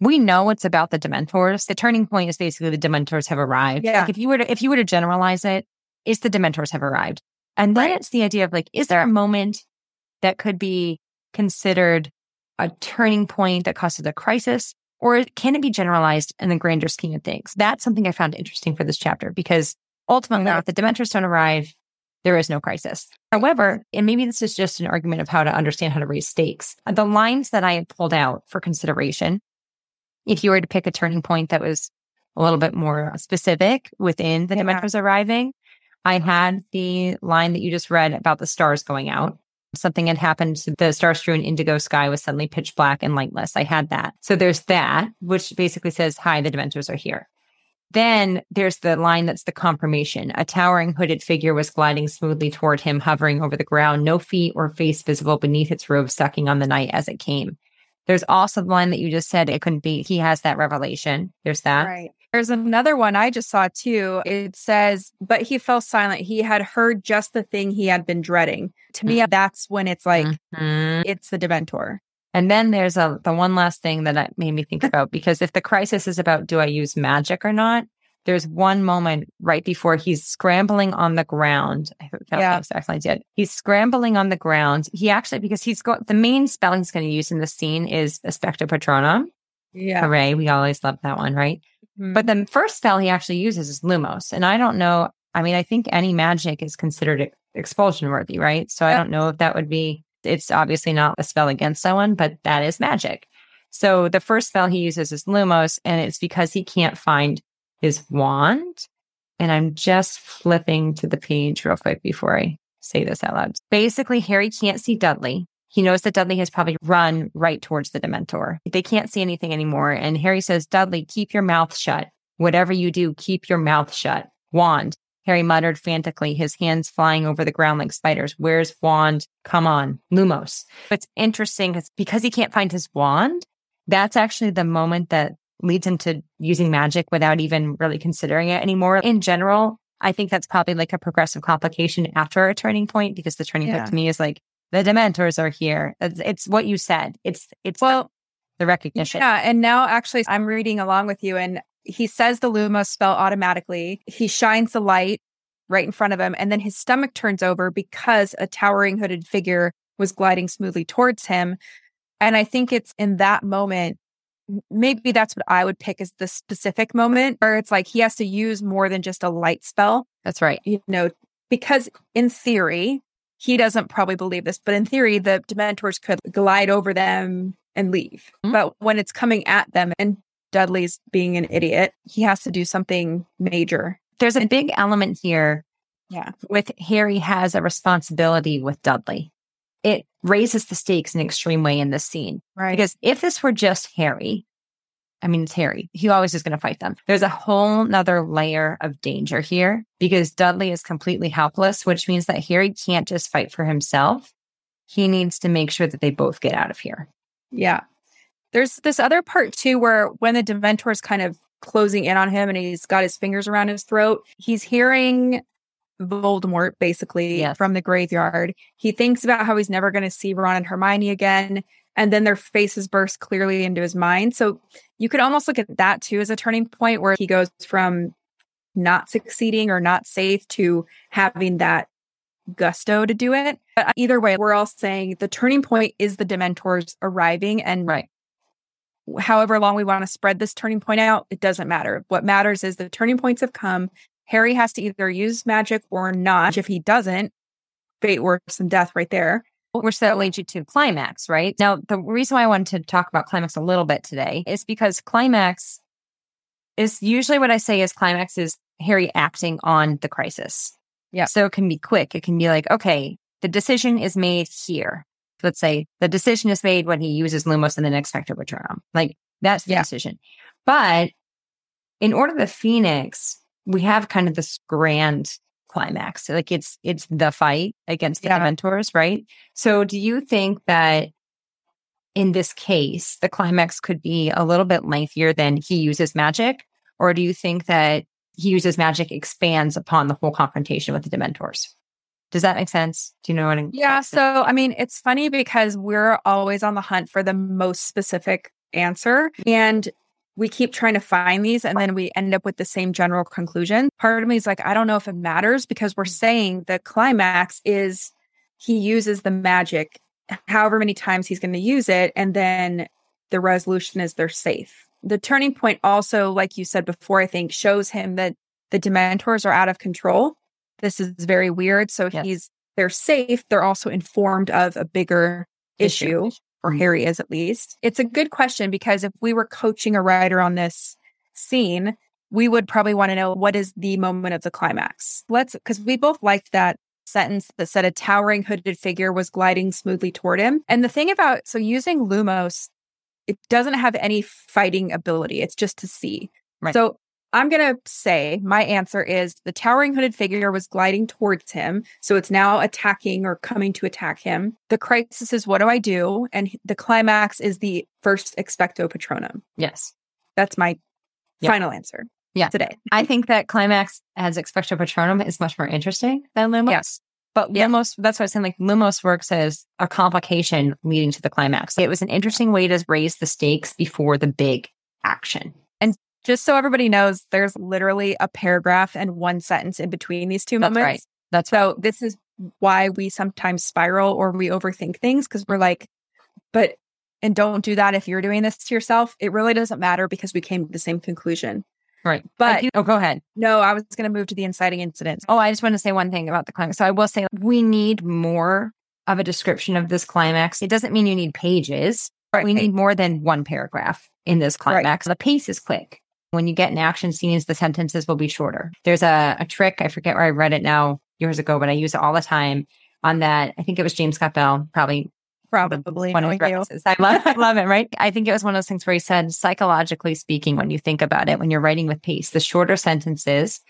we know it's about the Dementors. The turning point is basically the Dementors have arrived. Yeah. Like if you were to, if you were to generalize it, it's the Dementors have arrived. And then right. it's the idea of like, is there a moment that could be considered a turning point that causes a crisis? Or can it be generalized in the grander scheme of things? That's something I found interesting for this chapter because ultimately, if the Dementors don't arrive, there is no crisis. However, and maybe this is just an argument of how to understand how to raise stakes. The lines that I had pulled out for consideration, if you were to pick a turning point that was a little bit more specific within the yeah. Dementors arriving, I had the line that you just read about the stars going out. Something had happened. The star strewn indigo sky was suddenly pitch black and lightless. I had that. So there's that, which basically says, Hi, the Dementors are here. Then there's the line that's the confirmation. A towering hooded figure was gliding smoothly toward him, hovering over the ground, no feet or face visible beneath its robe, sucking on the night as it came. There's also the line that you just said it couldn't be. He has that revelation. There's that. Right. There's another one I just saw too. It says, but he fell silent. He had heard just the thing he had been dreading. To me, that's when it's like, Mhm. it's the Dementor. And then there's a the one last thing that made me think about because if the crisis is about do I use magic or not, there's one moment right before he's scrambling on the ground. I forgot Yeah. exactly did. He's scrambling on the ground. He actually because he's got the main spell he's going to use in the scene is Expecto Patronum. Yeah. Hooray! We always love that one, right? But mm-hmm. the first spell he actually uses is Lumos, and I don't know. I mean, I think any magic is considered expulsion worthy, right? So I don't know if that would be. It's obviously not a spell against someone, but that is magic. So the first spell he uses is Lumos, and it's because he can't find his wand. And I'm just flipping to the page real quick before I say this out loud. Basically, Harry can't see Dudley. He knows that Dudley has probably run right towards the Dementor. They can't see anything anymore. And Harry says, Dudley, keep your mouth shut. Whatever you do, keep your mouth shut. Wand. Harry muttered frantically, his hands flying over the ground like spiders. Where's wand? Come on. Lumos. What's interesting is because he can't find his wand, that's actually the moment that leads him to using magic without even really considering it anymore. In general, I think that's probably like a progressive complication after a turning point because the turning Yeah. point to me is like the dementors are here. It's, it's what you said. It's it's Well, the recognition. Yeah. And now actually I'm reading along with you and he says the Lumos spell automatically. He shines the light right in front of him and then his stomach turns over because a towering hooded figure was gliding smoothly towards him. And I think it's in that moment, maybe that's what I would pick as the specific moment where it's like he has to use more than just a light spell, That's right. you know, because in theory, he doesn't probably believe this, but in theory, the Dementors could glide over them and leave. Mhm. But when it's coming at them and Dudley's being an idiot, he has to do something major. There's a big element here Yeah. with Harry has a responsibility with Dudley. It raises the stakes in an extreme way in this scene. Right. Because if this were just Harry, I mean, it's Harry. He always is going to fight them. There's a whole nother layer of danger here because Dudley is completely helpless, which means that Harry can't just fight for himself. He needs to make sure that they both get out of here. Yeah. There's this other part too where when the Dementor is kind of closing in on him and he's got his fingers around his throat, he's hearing Voldemort basically Yes. from the graveyard. He thinks about how he's never going to see Ron and Hermione again. And then their faces burst clearly into his mind. So you could almost look at that too as a turning point where he goes from not succeeding or not safe to having that gusto to do it. But either way, we're all saying the turning point is the Dementors arriving. And Right. however long we want to spread this turning point out, it doesn't matter. What matters is the turning points have come. Harry has to either use magic or not. If he doesn't, fate worse than death right there. Which that leads you to climax, right? Now, the reason why I wanted to talk about climax a little bit today is because climax is usually what I say is climax is Harry acting on the crisis. Yeah. So it can be quick. It can be like, okay, the decision is made here. Let's say the decision is made when he uses Lumos and the next Spectre Patronum. Like that's the Yeah. decision. But in Order of the Phoenix, we have kind of this grand climax. Like it's it's the fight against the Yeah. Dementors, right? So do you think that in this case, the climax could be a little bit lengthier than he uses magic? Or do you think that he uses magic expands upon the whole confrontation with the Dementors? Does that make sense? Do you know what I'm Yeah. So, I mean, it's funny because we're always on the hunt for the most specific answer. And we keep trying to find these and then we end up with the same general conclusion. Part of me is like, I don't know if it matters because we're mm. saying the climax is he uses the magic however many times he's going to use it. And then the resolution is they're safe. The turning point also, like you said before, I think shows him that the Dementors are out of control. This is very weird. So Yes. he's they're safe. They're also informed of a bigger issue, or mm-hmm. Harry is at least. It's a good question because if we were coaching a writer on this scene, we would probably want to know what is the moment of the climax. Let's, because we both liked that sentence that said a towering hooded figure was gliding smoothly toward him. And the thing about, so using Lumos, it doesn't have any fighting ability. It's just to see. Right. So I'm going to say my answer is the towering hooded figure was gliding towards him. So it's now attacking or coming to attack him. The crisis is what do I do? And the climax is the first expecto patronum. Yes. That's my final answer Yeah. today. I think that climax as expecto patronum is much more interesting than Lumos. Yes. But Yeah. Lumos, that's what I was saying. Like Lumos works as a complication leading to the climax. It was an interesting way to raise the stakes before the big action. Just so everybody knows, there's literally a paragraph and one sentence in between these two That's moments. right. That's So this is why we sometimes spiral or we overthink things because we're like, but and don't do that if you're doing this to yourself. It really doesn't matter because we came to the same conclusion. right. But oh, go ahead. no, I was going to move to the inciting incident. Oh, I just want to say one thing about the climax. So I will say we need more of a description of this climax. It doesn't mean you need pages. but We need more than one paragraph in this climax. The pace is quick. When you get in action scenes, the sentences will be shorter. There's a, a trick. I forget where I read it now years ago, but I use it all the time on that. I think it was James Scott Bell, probably Probably one of knowing his references. I love, I love it, right? I think it was one of those things where he said, psychologically speaking, when you think about it, when you're writing with pace, the shorter sentences,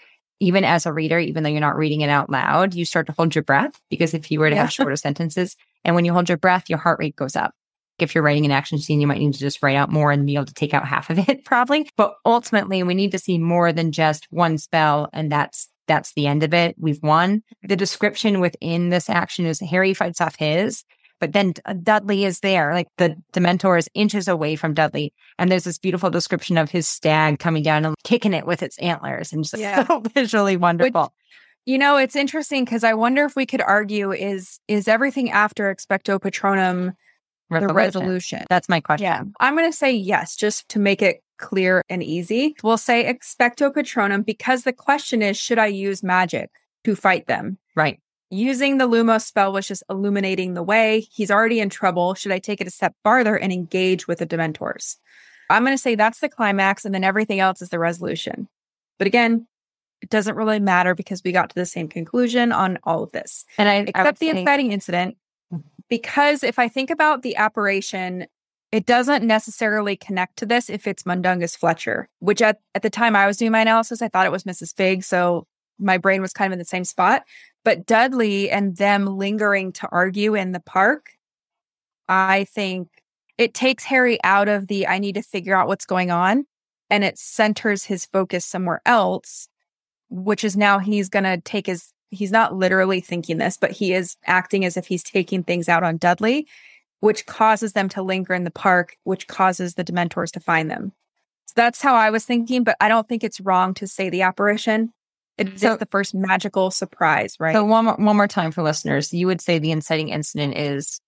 even as a reader, even though you're not reading it out loud, you start to hold your breath because if you were to Yeah. have shorter sentences, and when you hold your breath, your heart rate goes up. If you're writing an action scene, you might need to just write out more and be able to take out half of it, probably. But ultimately, we need to see more than just one spell, and that's that's the end of it. We've won. The description within this action is Harry fights off his, but then Dudley is there. Like the Dementor is inches away from Dudley. And there's this beautiful description of his stag coming down and kicking it with its antlers and just Yeah. so visually wonderful. You know, it's interesting because I wonder if we could argue is is everything after expecto patronum the Resolution. resolution? That's my question. Yeah. I'm going to say yes, just to make it clear and easy. We'll say expecto patronum because the question is should I use magic to fight them? Right. Using the Lumos spell was just illuminating the way. He's already in trouble. Should I take it a step farther and engage with the Dementors? I'm going to say that's the climax, and then everything else is the resolution. But again, it doesn't really matter because we got to the same conclusion on all of this, And I, I except the say- inciting incident. Because if I think about the apparition, it doesn't necessarily connect to this if it's Mundungus Fletcher, which at, at the time I was doing my analysis, I thought it was Mrs. Figg. So my brain was kind of in the same spot. But Dudley and them lingering to argue in the park, I think it takes Harry out of the I need to figure out what's going on and it centers his focus somewhere else, which is now he's going to take his, he's not literally thinking this, but he is acting as if he's taking things out on Dudley, which causes them to linger in the park, which causes the Dementors to find them. So that's how I was thinking, but I don't think it's wrong to say the apparition. It's So- the first magical surprise, right? So one more, one more time for listeners, you would say the inciting incident is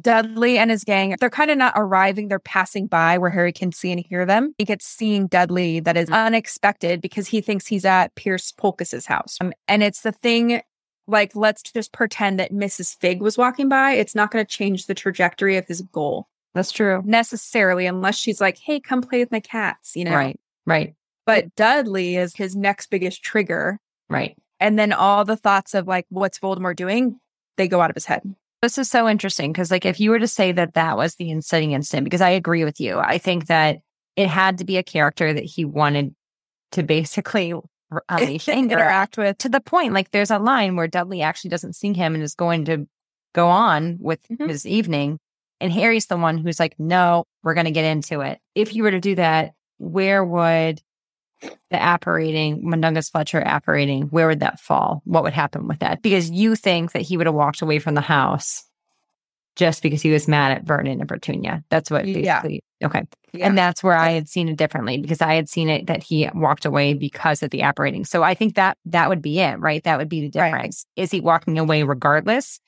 Dudley and his gang, they're kind of not arriving, they're passing by where Harry can see and hear them. He gets seeing Dudley that is unexpected because he thinks he's at Piers Polkiss's house. Um, and it's the thing like, let's just pretend that Mrs. Figg was walking by. It's not going to change the trajectory of his goal that's true. necessarily, unless she's like, hey, come play with my cats, you know? Right. Right. But Dudley is his next biggest trigger. Right. And then all the thoughts of like, what's Voldemort doing? They go out of his head. This is so interesting because, like, if you were to say that that was the inciting incident, because I agree with you, I think that it had to be a character that he wanted to basically unleash anger Interact with. to the point. Like, there's a line where Dudley actually doesn't see him and is going to go on with Mhm. his evening. And Harry's the one who's like, no, we're going to get into it. If you were to do that, where would the apparating, Mundungus Fletcher apparating, where would that fall? What would happen with that? Because you think that he would have walked away from the house just because he was mad at Vernon and Petunia. That's what Yeah. okay. Yeah. And that's where I had seen it differently because I had seen it that he walked away because of the apparating. So I think that that would be it, right? That would be the Right. difference. Is he walking away regardless?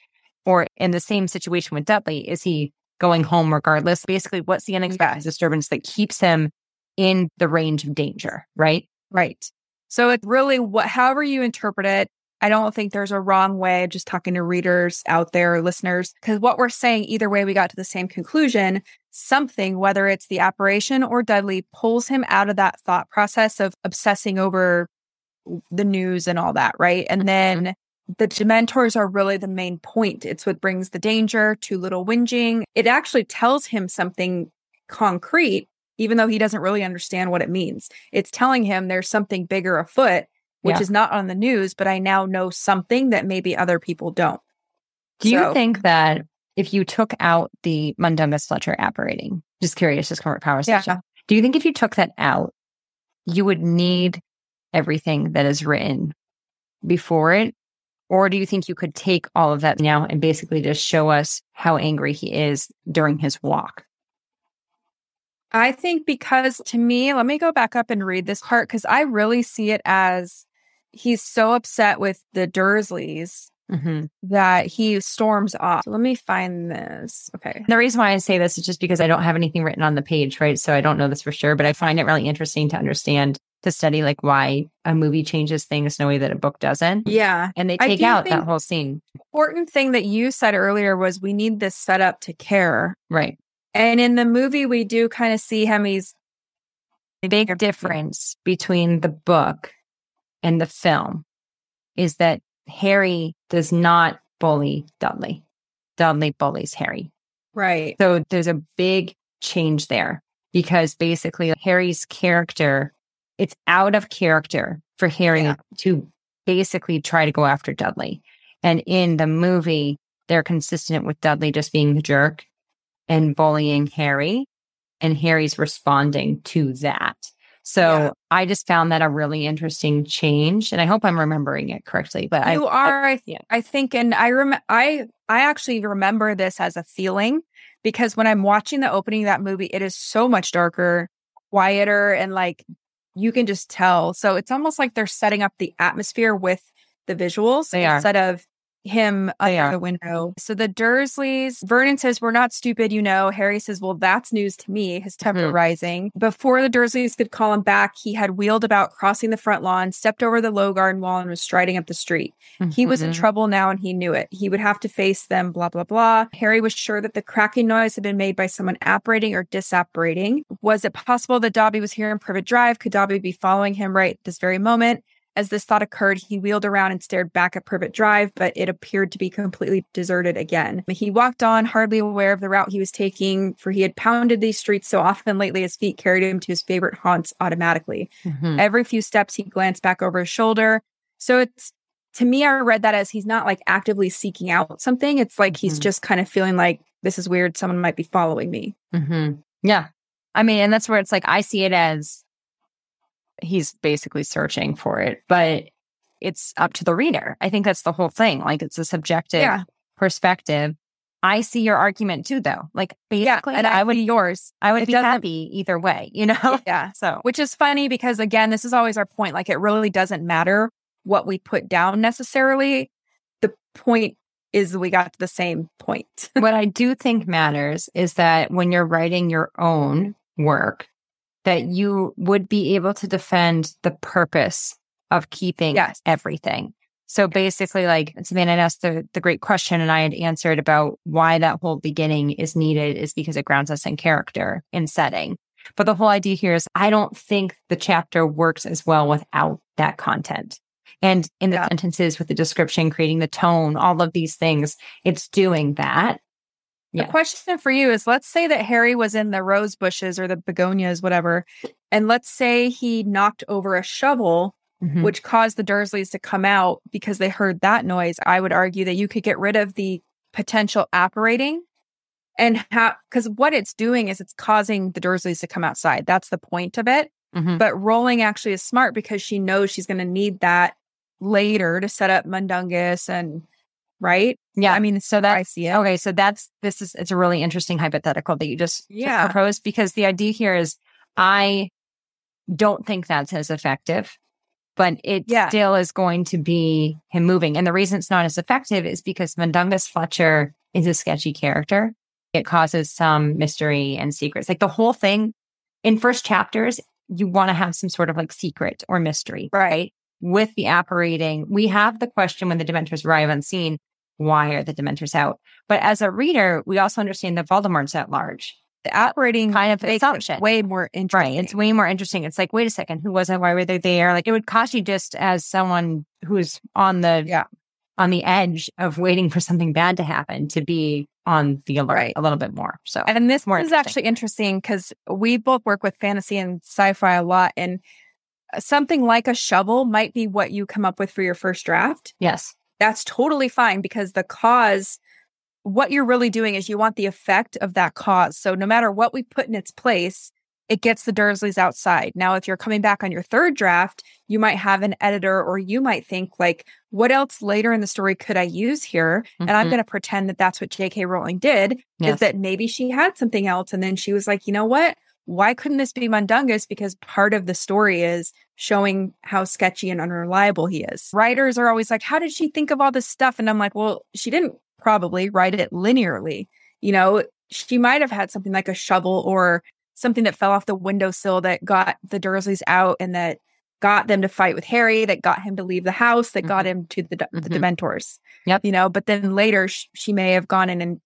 Or in the same situation with Dudley, is he going home regardless? Basically, what's the unexpected Yes. disturbance that keeps him in the range of danger, right? Right. So it's really what, however you interpret it. I don't think there's a wrong way. Just talking to readers out there, listeners, because what we're saying, either way, we got to the same conclusion. something, whether it's the apparition or Dudley, pulls him out of that thought process of obsessing over the news and all that, right? And mm-hmm. then the Dementors are really the main point. It's what brings the danger, to Little Whinging. It actually tells him something concrete, even though he doesn't really understand what it means. It's telling him there's something bigger afoot, which Yeah. is not on the news, but I now know something that maybe other people don't. Do you think that if you took out the Mundungus Fletcher apparating, just curious, just current power Yeah. do you think if you took that out, you would need everything that is written before it? Or do you think you could take all of that now and basically just show us how angry he is during his walk? I think because to me, let me go back up and read this part because I really see it as he's so upset with the Dursleys Mm-hmm. that he storms off. Let me find this. Okay. The reason why I say this is just because I don't have anything written on the page, right? So I don't know this for sure, but I find it really interesting to understand to study like why a movie changes things in a way that a book doesn't. Yeah. And they take out that whole scene. Important thing that you said earlier was we need this setup to care. Right. And in the movie, we do kind of see him. He's The big difference between the book and the film is that Harry does not bully Dudley. Dudley bullies Harry. right. So there's a big change there because basically Harry's character, it's out of character for Harry Yeah. to basically try to go after Dudley. And in the movie, they're consistent with Dudley just being the jerk and bullying Harry. And Harry's responding to that. So Yeah. I just found that a really interesting change. And I hope I'm remembering it correctly. But I, you are, I, yeah. I think, and I rem, I, I actually remember this as a feeling because when I'm watching the opening of that movie, it is so much darker, quieter, and like you can just tell. So it's almost like they're setting up the atmosphere with the visuals They are. instead of him under are. the window. So the Dursleys, Vernon says, We're not stupid, you know. Harry says, Well, that's news to me, his temper Mhm. rising. Before the Dursleys could call him back, he had wheeled about crossing the front lawn, stepped over the low garden wall, and was striding up the street. He was in Mhm. trouble now and he knew it. He would have to face them, blah, blah, blah. Harry was sure that the cracking noise had been made by someone apparating or disapparating. Was it possible that Dobby was here in Privet Drive? Could Dobby be following him right this very moment? As this thought occurred, he wheeled around and stared back at Privet Drive, but it appeared to be completely deserted again. He walked on, hardly aware of the route he was taking, for he had pounded these streets so often lately his feet carried him to his favorite haunts automatically. Mhm. Every few steps, he glanced back over his shoulder. So it's to me, I read that as he's not like actively seeking out something. It's like he's Mhm. just kind of feeling like this is weird. Someone might be following me. hmm Yeah. I mean, and that's where it's like, I see it as he's basically searching for it, but it's up to the reader. I think that's the whole thing. Like, it's a subjective Yeah. perspective. I see your argument too, though. Like, Yeah. basically, And I, I, would, yours. I would be happy either way, you know? Yeah. So, Which is funny because, again, this is always our point. Like, it really doesn't matter what we put down necessarily. The point is we got to the same point. what I do think matters is that when you're writing your own work, that you would be able to defend the purpose of keeping Yes. everything. So basically, like Savannah asked the, the great question, and I had answered about why that whole beginning is needed is because it grounds us in character in setting. But the whole idea here is I don't think the chapter works as well without that content. And in the Yeah. sentences with the description, creating the tone, all of these things, it's doing that. Yeah. The question for you is let's say that Harry was in the rose bushes or the begonias, whatever, and let's say he knocked over a shovel Mhm. which caused the Dursleys to come out because they heard that noise. I would argue that you could get rid of the potential apparating and have because what it's doing is it's causing the Dursleys to come outside. That's the point of it. Mhm. But Rowling actually is smart because she knows she's going to need that later to set up Mundungus and right. Yeah. I mean, so that I see it. okay. So that's this is it's a really interesting hypothetical that you just Yeah. proposed because the idea here is I don't think that's as effective, but it Yeah. still is going to be him moving. And the reason it's not as effective is because Mundungus Fletcher is a sketchy character. It causes some mystery and secrets. Like the whole thing in first chapters, you want to have some sort of like secret or mystery, Right. with the apparating, we have the question when the Dementors arrive on scene, why are the Dementors out? But as a reader, we also understand that Voldemort's at large. the operating kind of assumption. way more interesting. Right. It's way more interesting. It's like, wait a second, who was it? Why were they there? Like it would cost you just as someone who's on the Yeah. on the edge of waiting for something bad to happen to be on the alert Right. a little bit more. So And this More is actually interesting because we both work with fantasy and sci-fi a lot, and uh, something like a shovel might be what you come up with for your first draft. yes. That's totally fine because the cause, what you're really doing is you want the effect of that cause. So no matter what we put in its place, it gets the Dursleys outside. Now, if you're coming back on your third draft, you might have an editor or you might think like, what else later in the story could I use here? And I'm Mhm. going to pretend that that's what J.K. Rowling did Yes. is that maybe she had something else. And then she was like, you know what? Why couldn't this be Mundungus? Because part of the story is showing how sketchy and unreliable he is. Writers are always like, how did she think of all this stuff? And I'm like, well, she didn't probably write it linearly. You know, she might have had something like a shovel or something that fell off the windowsill that got the Dursleys out and that got them to fight with Harry, that got him to leave the house, that got him to the, the Mhm. Dementors. Yep. You know, but then later sh- she may have gone in and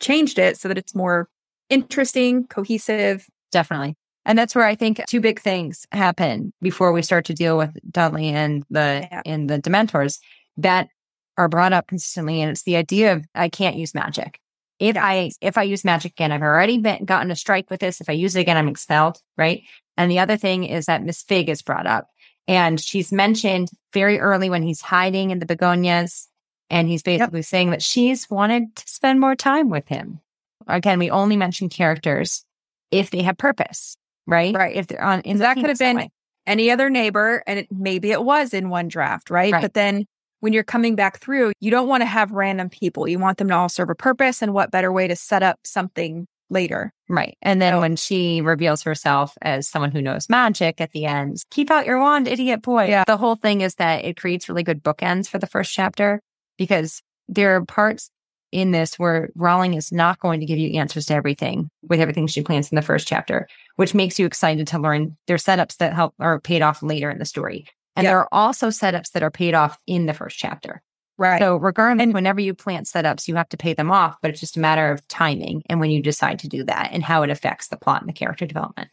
changed it so that it's more interesting, cohesive. Definitely. And that's where I think two big things happen before we start to deal with Dudley and the Yeah. and the Dementors that are brought up consistently. And it's the idea of I can't use magic. If I if I use magic again, I've already been gotten a strike with this. If I use it again, I'm expelled, right? And the other thing is that Miss Figg is brought up. And she's mentioned very early when he's hiding in the begonias. And he's basically saying that she's wanted to spend more time with him. Again, we only mention characters if they have purpose, right? Right. If they're on, in That could have been way. any other neighbor, and it, maybe it was in one draft, right? Right. But then when you're coming back through, you don't want to have random people. You want them to all serve a purpose. And what better way to set up something later? right. And then So- when she reveals herself as someone who knows magic at the end, keep out your wand, idiot boy. Yeah. The whole thing is that it creates really good bookends for the first chapter because there are parts in this where Rowling is not going to give you answers to everything with everything she plans in the first chapter, which makes you excited to learn their setups that help are paid off later in the story. And Yeah. there are also setups that are paid off in the first chapter. Right. So regardless, whenever you plant setups, you have to pay them off, but it's just a matter of timing and when you decide to do that and how it affects the plot and the character development.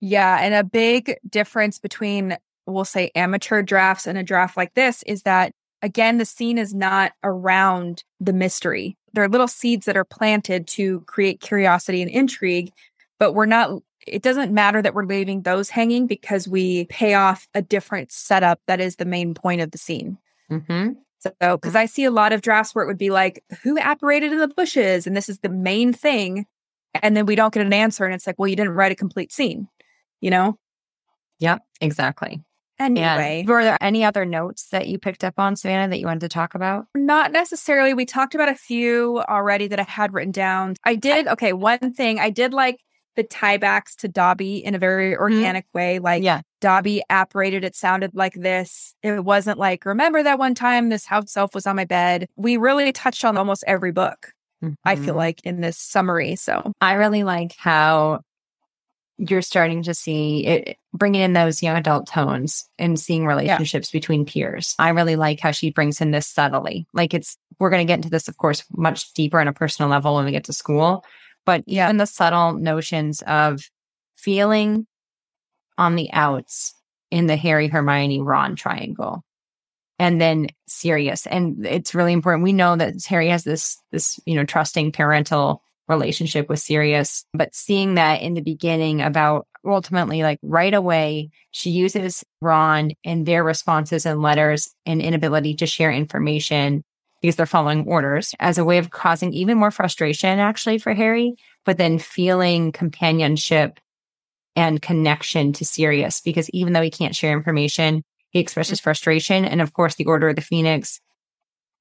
Yeah. And a big difference between, we'll say, amateur drafts and a draft like this is that, again, the scene is not around the mystery. There are little seeds that are planted to create curiosity and intrigue, but we're not, it doesn't matter that we're leaving those hanging because we pay off a different setup that is the main point of the scene. Mm-hmm. So, because I see a lot of drafts where it would be like, who apparated in the bushes? And this is the main thing. And then we don't get an answer. And it's like, well, you didn't write a complete scene, you know? Yep, exactly. Anyway, And were there any other notes that you picked up on, Savannah, that you wanted to talk about? not necessarily. We talked about a few already that I had written down. I did, okay, one thing I did like the tiebacks to Dobby in a very organic way. Like, yeah. Dobby apparated, it sounded like this. It wasn't like, remember that one time this house elf was on my bed. We really touched on almost every book, I feel Mhm. like, in this summary. So, I really like how you're starting to see it bringing in those young adult tones and seeing relationships between peers. I really like how she brings in this subtly. Like it's, we're going to get into this, of course, much deeper on a personal level when we get to school, but Yeah. even the subtle notions of feeling on the outs in the Harry, Hermione, Ron triangle. And then Sirius. And it's really important. We know that Harry has this, this, you know, trusting parental relationship with Sirius, but seeing that in the beginning about ultimately like right away, she uses Ron and their responses and letters and inability to share information because they're following orders as a way of causing even more frustration actually for Harry, but then feeling companionship and connection to Sirius because even though he can't share information, he expresses frustration. And of course, the Order of the Phoenix,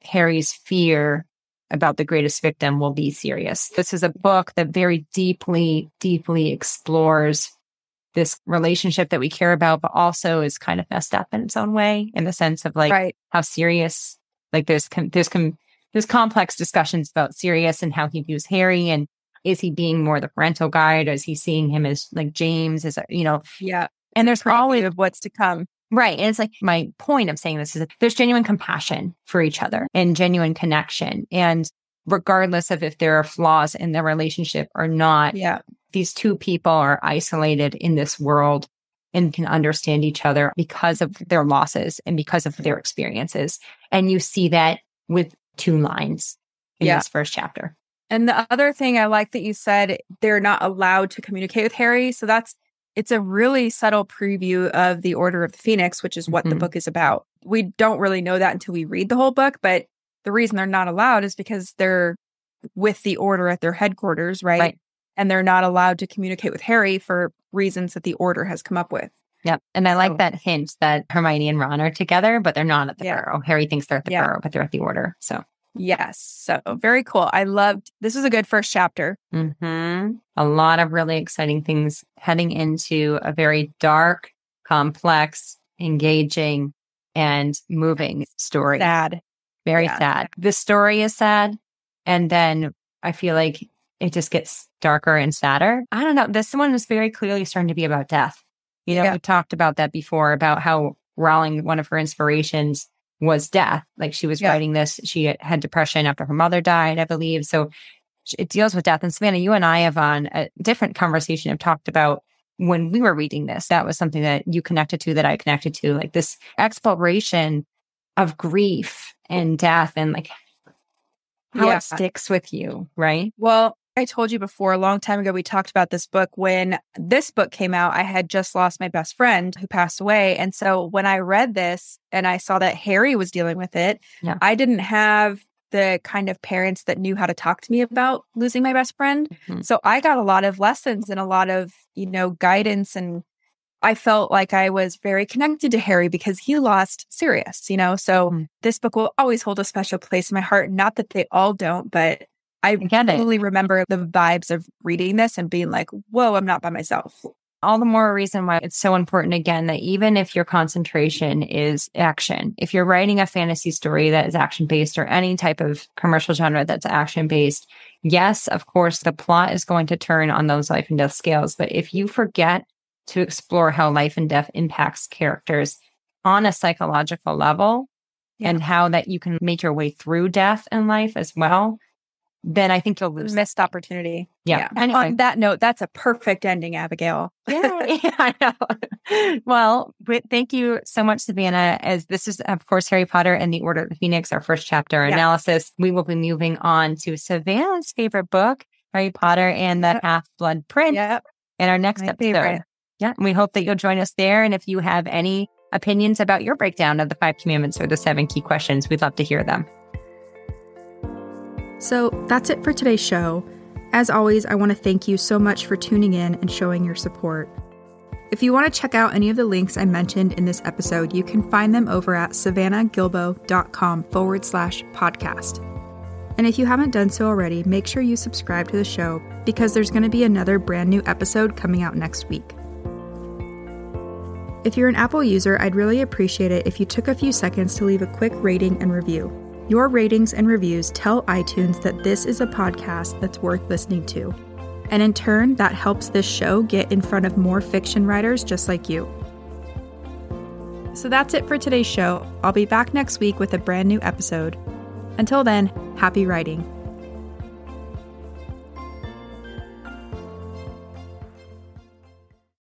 Harry's fear about the greatest victim will be Sirius. This is a book that very deeply, deeply explores this relationship that we care about, but also is kind of messed up in its own way in the sense of like right. how Sirius, like there's, com- there's, com- there's complex discussions about Sirius and how he views Harry and is he being more the parental guide? Or is he seeing him as like James as a, you know, Yeah. and there's always of what's to come. Right. And it's like my point of saying this is that there's genuine compassion for each other and genuine connection. And regardless of if there are flaws in their relationship or not. Yeah. These two people are isolated in this world and can understand each other because of their losses and because of their experiences. And you see that with two lines in Yeah. this first chapter. And the other thing I like that you said they're not allowed to communicate with Harry. So that's it's a really subtle preview of the Order of the Phoenix, which is what the Mhm. book is about. We don't really know that until we read the whole book, but the reason they're not allowed is because they're with the Order at their headquarters, right? Right. And they're not allowed to communicate with Harry for reasons that the Order has come up with. Yep. And I like that hint that Hermione and Ron are together, but they're not at the Yeah. Burrow. Harry thinks they're at the Yeah. Burrow, but they're at the Order. So Yes. So very cool. I loved this was a good first chapter. hmm a lot of really exciting things heading into a very dark, complex, engaging, and moving story. Sad. Very Yeah. sad. The story is sad. And then I feel like it just gets darker and sadder. I don't know. This one is very clearly starting to be about death. You know, Yeah. we talked about that before about how Rowling, one of her inspirations was death. Like she was Yeah. writing this, she had depression after her mother died, I believe. So it deals with death. And Savannah, you and I have on a different conversation have talked about when we were reading this. That was something that you connected to, that I connected to, like this exploration of grief and death and like how Yeah. it sticks with you, right? Well, I told you before a long time ago, we talked about this book. When this book came out, I had just lost my best friend who passed away. And so when I read this and I saw that Harry was dealing with it, Yeah. I didn't have the kind of parents that knew how to talk to me about losing my best friend. Mhm. So I got a lot of lessons and a lot of, you know, guidance. And I felt like I was very connected to Harry because he lost Sirius, you know? So Mhm. this book will always hold a special place in my heart. Not that they all don't, but I get it. totally remember the vibes of reading this and being like, whoa, I'm not by myself. all the more reason why it's so important again that even if your concentration is action, if you're writing a fantasy story that is action based or any type of commercial genre that's action based, yes, of course, the plot is going to turn on those life and death scales. But if you forget to explore how life and death impacts characters on a psychological level Yeah. and how that you can make your way through death and life as well, then I think you'll lose. Missed opportunity. Yeah. Anyway. On that note, that's a perfect ending, Abigail. Yeah, yeah, I know. Well, thank you so much, Savannah. As this is, of course, Harry Potter and the Order of the Phoenix, our first chapter Yes. analysis. We will be moving on to Savannah's favorite book, Harry Potter and the Yep. Half Blood Prince, Yep. in our next My episode. favorite. Yeah, and we hope that you'll join us there. And if you have any opinions about your breakdown of the five commandments or the seven key questions, we'd love to hear them. So that's it for today's show. As always, I want to thank you so much for tuning in and showing your support. If you want to check out any of the links I mentioned in this episode, you can find them over at savannahgilbo.com forward slash podcast. And if you haven't done so already, make sure you subscribe to the show because there's going to be another brand new episode coming out next week. If you're an Apple user, I'd really appreciate it if you took a few seconds to leave a quick rating and review. Your ratings and reviews tell iTunes that this is a podcast that's worth listening to. And in turn, that helps this show get in front of more fiction writers just like you. So that's it for today's show. I'll be back next week with a brand new episode. Until then, happy writing.